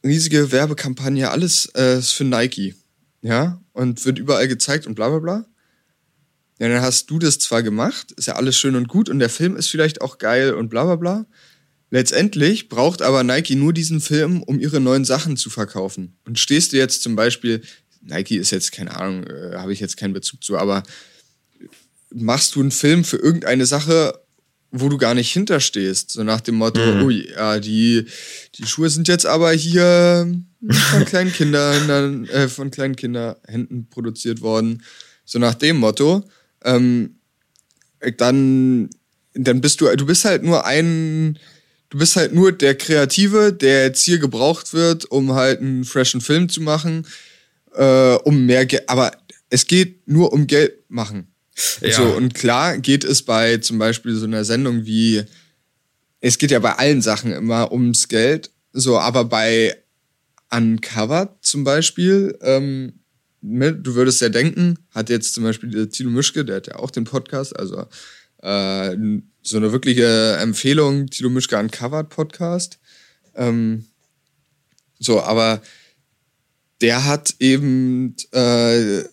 riesige Werbekampagne, alles äh, ist für Nike. Ja, und wird überall gezeigt und bla bla bla. Ja, dann hast du das zwar gemacht, ist ja alles schön und gut und der Film ist vielleicht auch geil und bla bla bla. Letztendlich braucht aber Nike nur diesen Film, um ihre neuen Sachen zu verkaufen. Und stehst du jetzt zum Beispiel, Nike ist jetzt, keine Ahnung, äh, habe ich jetzt keinen Bezug zu, aber machst du einen Film für irgendeine Sache wo du gar nicht hinterstehst. So nach dem Motto, mhm. ui, ja, die, die Schuhe sind jetzt aber hier von <laughs> kleinen Kindern, äh, von kleinen Kinderhänden produziert worden. So nach dem Motto. Ähm, dann, dann bist du, du bist halt nur ein, du bist halt nur der Kreative, der jetzt hier gebraucht wird, um halt einen freshen Film zu machen, äh, um mehr Geld, aber es geht nur um Geld machen. Ja. So, und klar geht es bei zum Beispiel so einer Sendung wie, es geht ja bei allen Sachen immer ums Geld, so, aber bei Uncovered zum Beispiel, ähm, du würdest ja denken, hat jetzt zum Beispiel der Tilo Mischke, der hat ja auch den Podcast, also äh, so eine wirkliche Empfehlung, Tilo Mischke Uncovered Podcast. Ähm, so, aber der hat eben äh,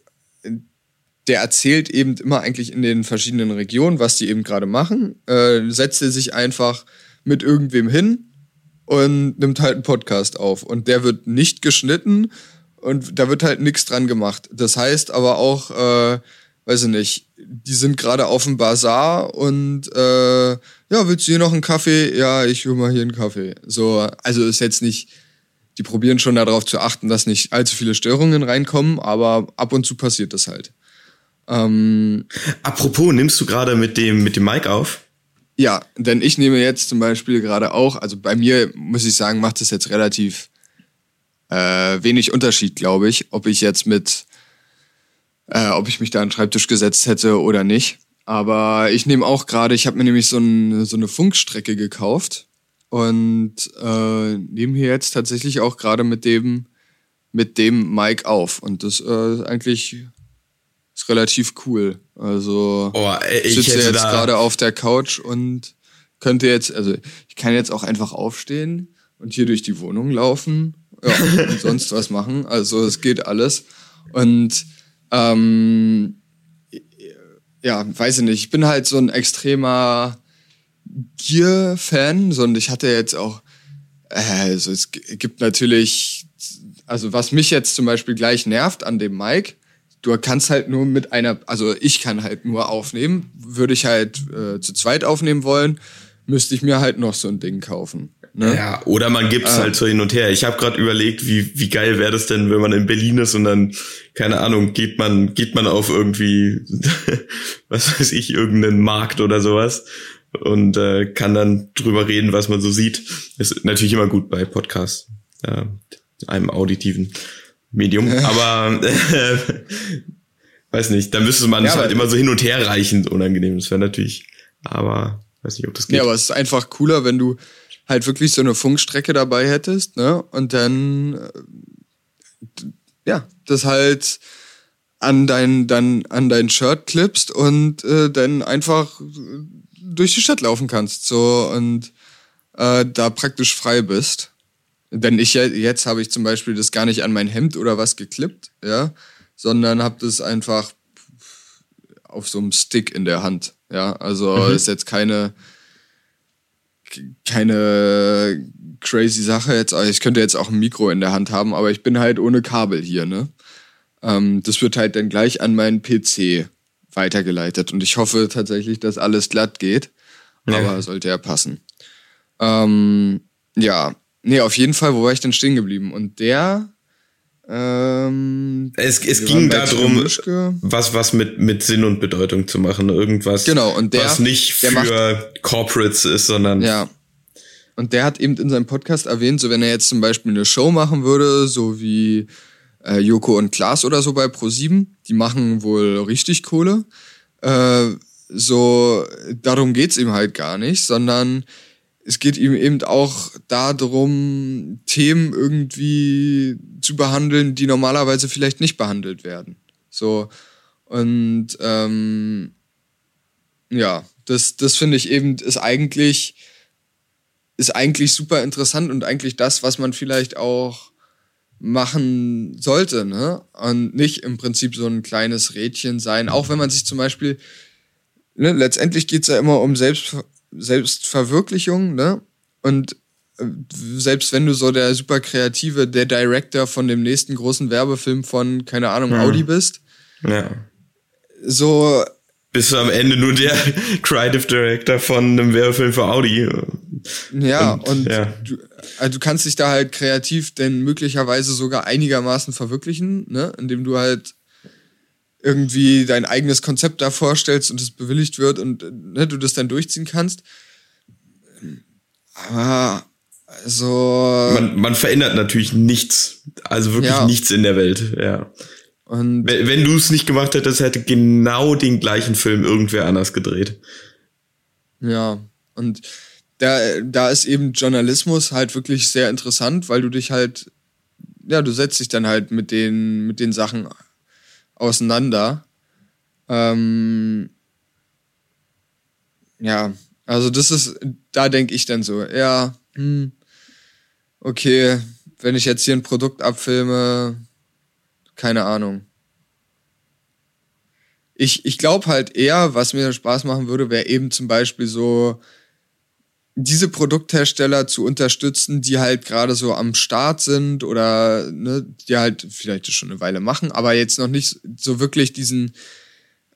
der erzählt eben immer eigentlich in den verschiedenen Regionen, was die eben gerade machen, äh, setzt er sich einfach mit irgendwem hin und nimmt halt einen Podcast auf. Und der wird nicht geschnitten und da wird halt nichts dran gemacht. Das heißt aber auch, äh, weiß ich nicht, die sind gerade auf dem Bazar und äh, ja, willst du hier noch einen Kaffee? Ja, ich will mal hier einen Kaffee. So, also ist jetzt nicht, die probieren schon darauf zu achten, dass nicht allzu viele Störungen reinkommen, aber ab und zu passiert das halt. Ähm, Apropos, nimmst du gerade mit dem, mit dem Mic auf? Ja, denn ich nehme jetzt zum Beispiel gerade auch, also bei mir muss ich sagen, macht es jetzt relativ äh, wenig Unterschied, glaube ich, ob ich jetzt mit, äh, ob ich mich da an den Schreibtisch gesetzt hätte oder nicht. Aber ich nehme auch gerade, ich habe mir nämlich so, ein, so eine Funkstrecke gekauft und äh, nehme hier jetzt tatsächlich auch gerade mit dem mit dem Mic auf und das äh, ist eigentlich ist relativ cool. Also oh, ich sitze jetzt gerade auf der Couch und könnte jetzt, also ich kann jetzt auch einfach aufstehen und hier durch die Wohnung laufen ja, und <laughs> sonst was machen. Also es geht alles. Und ähm, ja, weiß ich nicht, ich bin halt so ein extremer Gear-Fan, sondern ich hatte jetzt auch, äh, also es gibt natürlich, also was mich jetzt zum Beispiel gleich nervt an dem Mic, du kannst halt nur mit einer, also ich kann halt nur aufnehmen, würde ich halt äh, zu zweit aufnehmen wollen, müsste ich mir halt noch so ein Ding kaufen. Ne? Ja, oder man gibt's ah. halt so hin und her. Ich habe gerade überlegt, wie, wie geil wäre das denn, wenn man in Berlin ist und dann, keine Ahnung, geht man, geht man auf irgendwie, <laughs> was weiß ich, irgendeinen Markt oder sowas und äh, kann dann drüber reden, was man so sieht. ist natürlich immer gut bei Podcasts, äh, einem auditiven Medium, aber äh, <laughs> weiß nicht, dann müsste man ja, es halt immer so hin und her reichen, unangenehm. Das wäre natürlich, aber weiß nicht, ob das geht. Ja, aber es ist einfach cooler, wenn du halt wirklich so eine Funkstrecke dabei hättest, ne? Und dann äh, ja, das halt an dein dann an dein Shirt klippst und äh, dann einfach durch die Stadt laufen kannst, so und äh, da praktisch frei bist. Denn ich jetzt habe ich zum Beispiel das gar nicht an mein Hemd oder was geklippt, ja, sondern habe das einfach auf so einem Stick in der Hand, ja. Also mhm. ist jetzt keine keine crazy Sache jetzt. Also ich könnte jetzt auch ein Mikro in der Hand haben, aber ich bin halt ohne Kabel hier, ne? Ähm, das wird halt dann gleich an meinen PC weitergeleitet und ich hoffe tatsächlich, dass alles glatt geht. Ja. Aber sollte ja passen. Ähm, ja, nee, auf jeden Fall, wo war ich denn stehen geblieben? Und der ähm, es, es ging darum, was, was mit, mit Sinn und Bedeutung zu machen. Irgendwas, genau, und der, was nicht für macht, Corporates ist, sondern. Ja. Und der hat eben in seinem Podcast erwähnt, so wenn er jetzt zum Beispiel eine Show machen würde, so wie äh, Joko und Klaas oder so bei Pro7, die machen wohl richtig Kohle. Äh, so, darum geht's ihm halt gar nicht, sondern es geht ihm eben auch darum, Themen irgendwie zu behandeln, die normalerweise vielleicht nicht behandelt werden. So. Und ähm, ja, das, das finde ich eben, ist eigentlich, ist eigentlich super interessant und eigentlich das, was man vielleicht auch machen sollte, ne? Und nicht im Prinzip so ein kleines Rädchen sein, auch wenn man sich zum Beispiel, ne, letztendlich geht's ja immer um Selbst, Selbstverwirklichung, ne? Und äh, selbst wenn du so der super kreative, der Director von dem nächsten großen Werbefilm von, keine Ahnung, mhm. Audi bist. Ja. So. Bist du am Ende nur der <laughs> Creative Director von einem Werbefilm für Audi. Ja, und, und ja. Du, also du kannst dich da halt kreativ denn möglicherweise sogar einigermaßen verwirklichen, ne? Indem du halt irgendwie dein eigenes Konzept da vorstellst und es bewilligt wird und ne, du das dann durchziehen kannst. Aber also. Man, man verändert natürlich nichts. Also wirklich ja. nichts in der Welt, ja. Und wenn, wenn du es nicht gemacht hättest, hätte genau den gleichen Film irgendwer anders gedreht. Ja, und da, da ist eben Journalismus halt wirklich sehr interessant, weil du dich halt, ja, du setzt dich dann halt mit den, mit den Sachen auseinander. Ähm, ja, also das ist, da denke ich dann so, ja, hm, okay, wenn ich jetzt hier ein Produkt abfilme, keine Ahnung. Ich, ich glaube halt eher, was mir Spaß machen würde, wäre eben zum Beispiel so diese Produkthersteller zu unterstützen, die halt gerade so am Start sind oder ne, die halt vielleicht schon eine Weile machen, aber jetzt noch nicht so wirklich diesen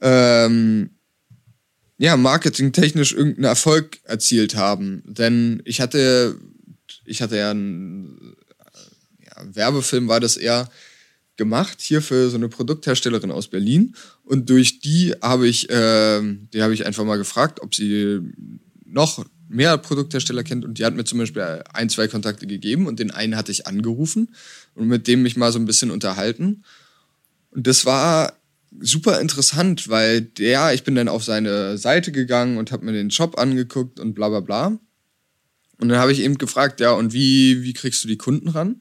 ähm, ja, marketingtechnisch irgendeinen Erfolg erzielt haben. Denn ich hatte, ich hatte ja einen ja, Werbefilm, war das eher gemacht hier für so eine Produktherstellerin aus Berlin und durch die habe ich, äh, die habe ich einfach mal gefragt, ob sie noch mehr Produkthersteller kennt und die hat mir zum Beispiel ein, zwei Kontakte gegeben und den einen hatte ich angerufen und mit dem mich mal so ein bisschen unterhalten. Und das war super interessant, weil der, ich bin dann auf seine Seite gegangen und habe mir den Shop angeguckt und bla bla bla. Und dann habe ich eben gefragt, ja, und wie, wie kriegst du die Kunden ran?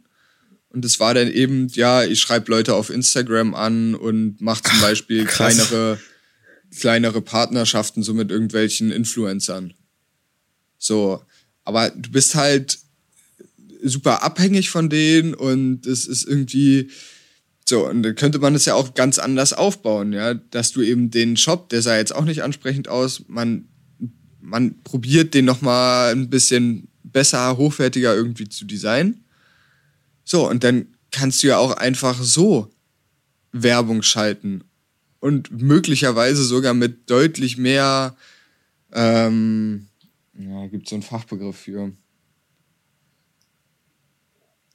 Und es war dann eben, ja, ich schreibe Leute auf Instagram an und mache zum Beispiel Ach, kleinere, kleinere Partnerschaften so mit irgendwelchen Influencern. So. Aber du bist halt super abhängig von denen und es ist irgendwie so, und dann könnte man es ja auch ganz anders aufbauen, ja, dass du eben den Shop, der sah jetzt auch nicht ansprechend aus, man, man probiert den nochmal ein bisschen besser, hochwertiger irgendwie zu designen. So, und dann kannst du ja auch einfach so Werbung schalten und möglicherweise sogar mit deutlich mehr, ähm, ja, gibt es so einen Fachbegriff für.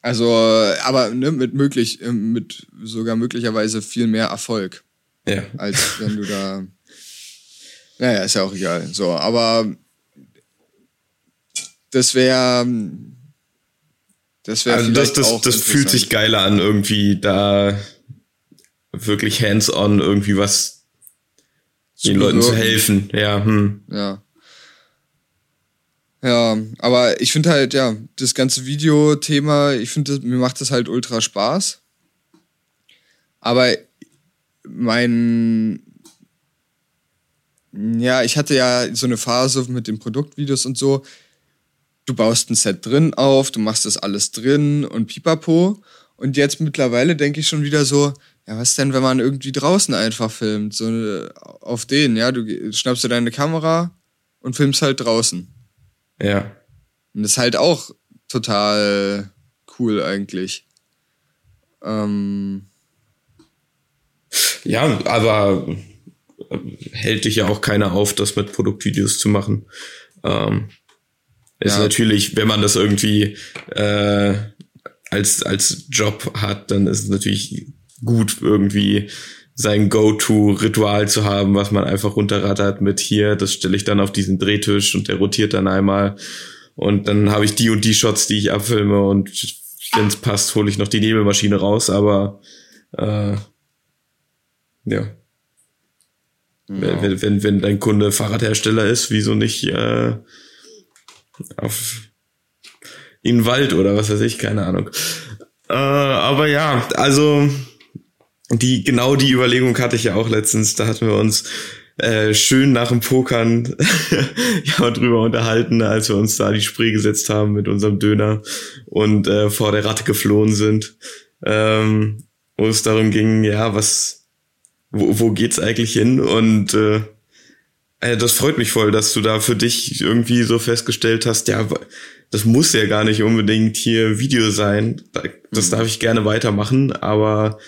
Also, aber ne, mit möglich, äh, mit sogar möglicherweise viel mehr Erfolg. Ja. Als wenn du da. <laughs> Naja, ist ja auch egal. So, aber das wäre. Das wäre also das, das, das fühlt sich geiler an, irgendwie da wirklich hands-on irgendwie was den Leuten zu helfen. Ja, hm. Ja. Ja, aber ich finde halt, ja, das ganze Videothema, ich finde, mir macht das halt ultra Spaß. Aber mein, ja, ich hatte ja so eine Phase mit den Produktvideos und so. Du baust ein Set drin auf, du machst das alles drin und pipapo. Und jetzt mittlerweile denke ich schon wieder so, ja, was denn, wenn man irgendwie draußen einfach filmt? So auf den, ja, du schnappst dir deine Kamera und filmst halt draußen. Ja. Und das ist halt auch total cool eigentlich. Ähm. Ja, aber hält dich ja auch keiner auf, das mit Produktvideos zu machen. Ähm, ist ja. natürlich, wenn man das irgendwie äh, als als Job hat, dann ist es natürlich gut irgendwie sein Go-To-Ritual zu haben, was man einfach runterrattert mit hier, das stelle ich dann auf diesen Drehtisch und der rotiert dann einmal und dann habe ich die und die Shots, die ich abfilme und wenn es passt, hole ich noch die Nebelmaschine raus, aber äh, ja. ja. Wenn, wenn, wenn dein Kunde Fahrradhersteller ist, wieso nicht äh, auf in den Wald oder was weiß ich, keine Ahnung. Äh, aber ja, also die genau die Überlegung hatte ich ja auch letztens. Da hatten wir uns äh, schön nach dem Pokern <laughs> ja drüber unterhalten, als wir uns da die Spree gesetzt haben mit unserem Döner und äh, vor der Ratte geflohen sind. Ähm, wo es darum ging, ja, was, wo, wo geht's eigentlich hin? Und äh, äh, das freut mich voll, dass du da für dich irgendwie so festgestellt hast, ja, das muss ja gar nicht unbedingt hier Video sein. Das darf ich gerne weitermachen, aber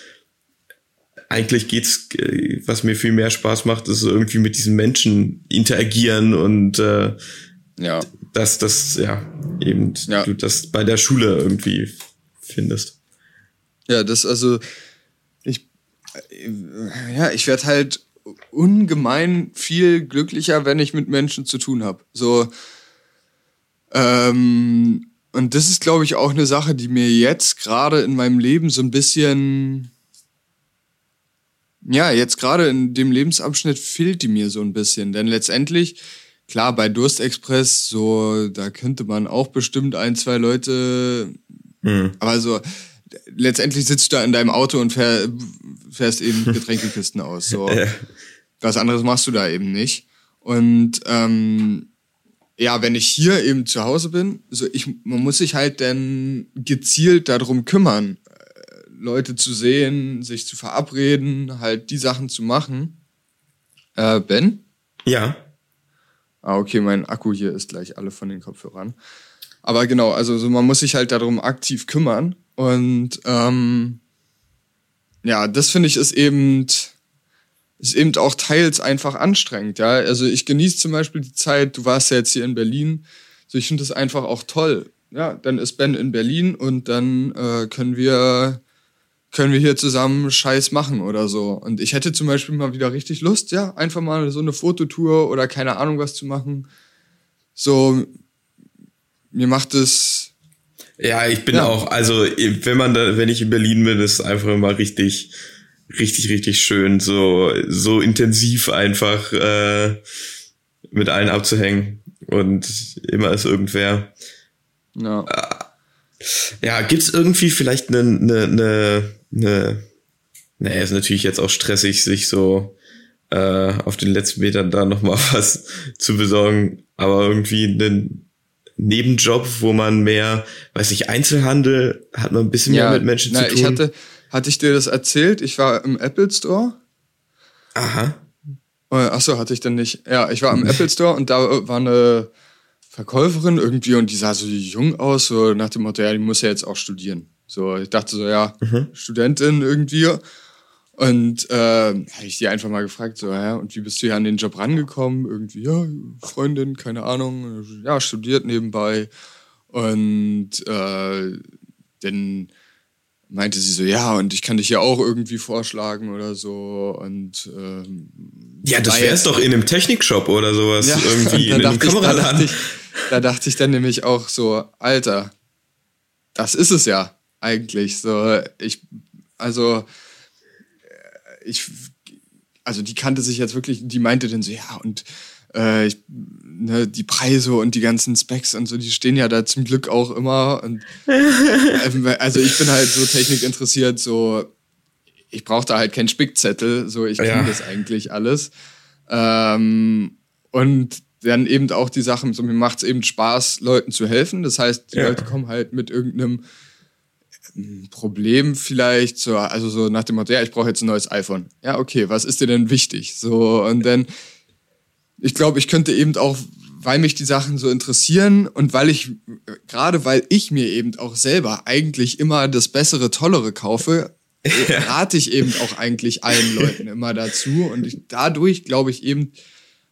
eigentlich geht's, äh, was mir viel mehr Spaß macht, ist irgendwie mit diesen Menschen interagieren und äh, ja. dass das ja eben ja. du das bei der Schule irgendwie findest. Ja, das also ich äh, ja, ich werde halt ungemein viel glücklicher, wenn ich mit Menschen zu tun habe. So ähm, und das ist, glaube ich, auch eine Sache, die mir jetzt gerade in meinem Leben so ein bisschen ja, jetzt gerade in dem Lebensabschnitt fehlt die mir so ein bisschen, denn letztendlich, klar, bei Durstexpress, so, da könnte man auch bestimmt ein, zwei Leute, mhm. aber so, letztendlich sitzt du da in deinem Auto und fähr, fährst eben <laughs> Getränkekisten aus, so. Was anderes machst du da eben nicht. Und, ähm, ja, wenn ich hier eben zu Hause bin, so ich, man muss sich halt dann gezielt darum kümmern. Leute zu sehen, sich zu verabreden, halt die Sachen zu machen. Äh, ben? Ja. Ah, okay, mein Akku hier ist gleich alle von den Kopfhörern. Aber genau, also so, man muss sich halt darum aktiv kümmern. Und ähm, ja, das finde ich ist eben, ist eben auch teils einfach anstrengend. Ja, also ich genieße zum Beispiel die Zeit, du warst ja jetzt hier in Berlin. So, ich finde das einfach auch toll. Ja, dann ist Ben in Berlin und dann äh, können wir können wir hier zusammen Scheiß machen oder so. Und ich hätte zum Beispiel mal wieder richtig Lust, ja, einfach mal so eine Fototour oder keine Ahnung was zu machen. So, mir macht es. Ja, ich bin ja. auch, also wenn man da, wenn ich in Berlin bin, ist es einfach immer richtig, richtig, richtig schön, so, so intensiv einfach äh, mit allen abzuhängen. Und immer ist irgendwer. Ja. Ja, gibt's irgendwie vielleicht eine, eine, eine, eine naja, ist natürlich jetzt auch stressig, sich so äh, auf den letzten Metern da nochmal <laughs> was zu besorgen, aber irgendwie einen Nebenjob, wo man mehr, weiß ich, Einzelhandel, hat man ein bisschen ja, mehr mit Menschen na, zu tun. Ich hatte, hatte ich dir das erzählt? Ich war im Apple Store. Aha. Oh, ach so, hatte ich denn nicht. Ja, ich war im Apple <laughs> Store und da war eine Verkäuferin irgendwie und die sah so jung aus, so nach dem Motto, ja, die muss ja jetzt auch studieren. So, ich dachte so, ja, mhm. Studentin irgendwie. Und äh, habe ich die einfach mal gefragt, so, ja, und wie bist du hier an den Job rangekommen? Irgendwie, ja, Freundin, keine Ahnung, ja, studiert nebenbei. Und äh, dann meinte sie so, ja, und ich kann dich ja auch irgendwie vorschlagen oder so. Und ähm, ja, das wär's doch in einem Technikshop oder sowas, ja, <laughs> irgendwie in einem Kameraladen. Da, da dachte ich dann nämlich auch so, Alter, das ist es ja eigentlich. So, ich, also ich, also die kannte sich jetzt wirklich, die meinte dann so, ja, und äh, ich, ne, die Preise und die ganzen Specs und so, die stehen ja da zum Glück auch immer. Und, <laughs> äh, also ich bin halt so Technik interessiert, so ich brauche da halt keinen Spickzettel, so ich kenne ja. das eigentlich alles. Ähm, und dann eben auch die Sachen, so mir macht es eben Spaß, Leuten zu helfen. Das heißt, die ja. Leute kommen halt mit irgendeinem Problem vielleicht, so, also so nach dem Motto, ja, ich brauche jetzt ein neues iPhone. Ja, okay, was ist dir denn wichtig? So, und dann, ich glaube, ich könnte eben auch, weil mich die Sachen so interessieren und weil ich, gerade weil ich mir eben auch selber eigentlich immer das bessere, tollere kaufe, <laughs> rate ich eben auch eigentlich allen Leuten immer dazu. Und ich, dadurch glaube ich eben,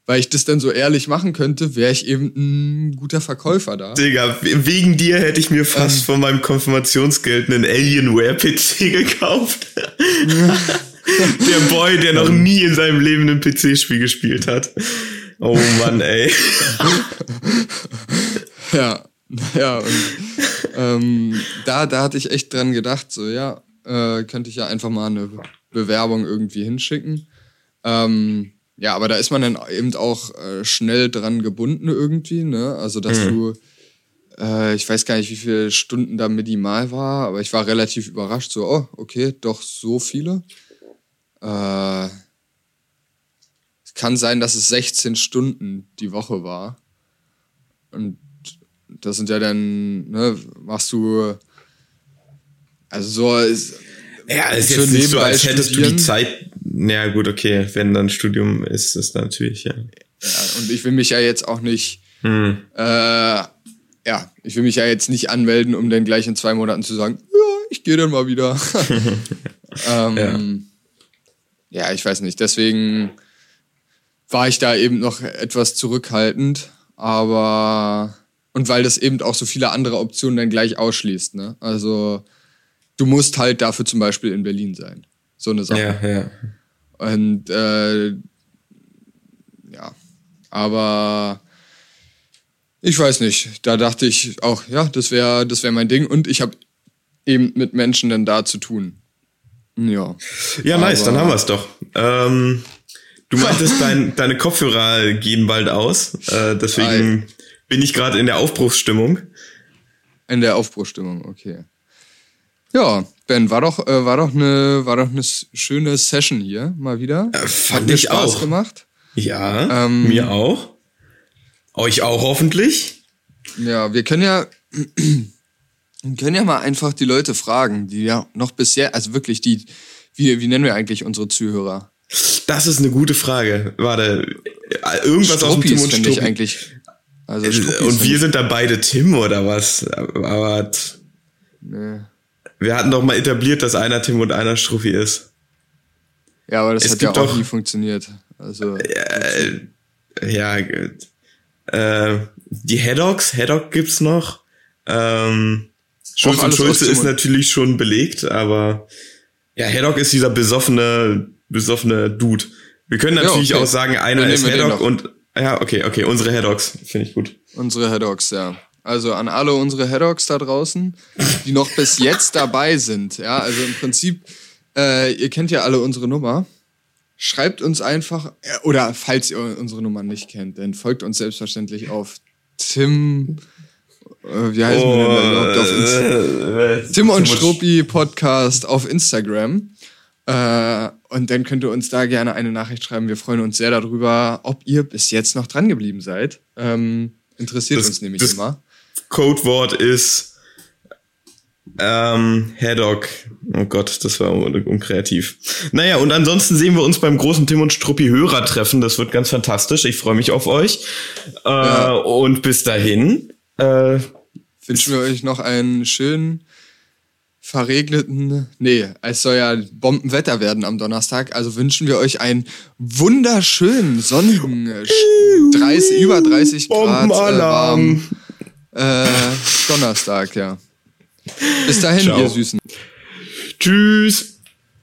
weil ich das dann so ehrlich machen könnte, wäre ich eben ein guter Verkäufer da. Digga, wegen dir hätte ich mir fast ähm, von meinem Konfirmationsgeld einen Alienware-PC <laughs> gekauft. <laughs> der Boy, der noch ähm. nie in seinem Leben ein PC-Spiel gespielt hat. Oh Mann, ey. <laughs> ja, ja, und ähm, da, da hatte ich echt dran gedacht, so, ja, äh, könnte ich ja einfach mal eine Bewerbung irgendwie hinschicken. Ähm, ja, aber da ist man dann eben auch äh, schnell dran gebunden irgendwie, ne? Also, dass mhm. du, äh, ich weiß gar nicht, wie viele Stunden da minimal war, aber ich war relativ überrascht, so, oh, okay, doch so viele. Äh, es kann sein, dass es 16 Stunden die Woche war. Und das sind ja dann, ne, machst du, also so, ist, ja, ist jetzt nicht so, als hättest du die Zeit ja, gut, okay. Wenn dann Studium ist, ist natürlich, ja. ja. Und ich will mich ja jetzt auch nicht, hm. äh, ja, ich will mich ja jetzt nicht anmelden, um dann gleich in zwei Monaten zu sagen, ja, ich gehe dann mal wieder. <laughs> ähm, ja. ja, ich weiß nicht. Deswegen war ich da eben noch etwas zurückhaltend, aber und weil das eben auch so viele andere Optionen dann gleich ausschließt, ne? Also du musst halt dafür zum Beispiel in Berlin sein. So eine Sache. Ja, ja. Und äh, ja, aber ich weiß nicht. Da dachte ich auch, ja, das wäre das wär mein Ding. Und ich habe eben mit Menschen dann da zu tun. Ja. Ja, nice, dann haben wir es doch. Ähm, du <laughs> meintest, dein, deine Kopfhörer gehen bald aus. Äh, deswegen bin ich gerade in der Aufbruchsstimmung. In der Aufbruchsstimmung, okay. Ja, Ben, war doch, äh, war doch eine, war doch eine schöne Session hier, mal wieder. Äh, fand ich Spaß auch. gemacht. Ja, ähm, mir auch. Euch auch hoffentlich. Ja, wir können ja, <clears throat> wir können ja mal einfach die Leute fragen, die ja noch bisher, also wirklich die, wie, wie nennen wir eigentlich unsere Zuhörer? Das ist eine gute Frage. Warte, irgendwas Struppis, aus dem Tim und Struppi. ich eigentlich. Also äh, und wir sind da beide Tim oder was? Aber. Nee. Wir hatten doch mal etabliert, dass einer Tim und einer Struffi ist. Ja, aber das es hat ja auch doch, nie funktioniert. Also. Äh, ja, gut. Äh, die Headogs, Haddock gibt's noch. Ähm, Schulz und Schulze ist natürlich schon belegt, aber ja, Haddock ist dieser besoffene, besoffene Dude. Wir können natürlich ja, okay. auch sagen, einer ist Haddock und ja, okay, okay, unsere Headogs, finde ich gut. Unsere Headogs, ja. Also an alle unsere Headogs da draußen, die noch bis jetzt dabei sind. Ja, also im Prinzip, äh, ihr kennt ja alle unsere Nummer. Schreibt uns einfach, äh, oder falls ihr unsere Nummer nicht kennt, dann folgt uns selbstverständlich auf Tim äh, wie heißen oh, wir denn überhaupt auf Instagram? Äh, Tim und Struppi Podcast auf Instagram. Äh, und dann könnt ihr uns da gerne eine Nachricht schreiben. Wir freuen uns sehr darüber, ob ihr bis jetzt noch dran geblieben seid. Ähm, interessiert das, uns nämlich das immer. Codewort ist ähm, Haddock. Oh Gott, das war unkreativ. Naja, und ansonsten sehen wir uns beim großen Tim und Struppi Hörertreffen. Das wird ganz fantastisch. Ich freue mich auf euch. Äh, ja. Und bis dahin äh, wünschen wir euch noch einen schönen verregneten, nee, es soll ja Bombenwetter werden am Donnerstag, also wünschen wir euch einen wunderschönen sonnigen 30, über 30 Grad äh, warm äh, Donnerstag, ja. Bis dahin, Ciao. ihr Süßen. Tschüss.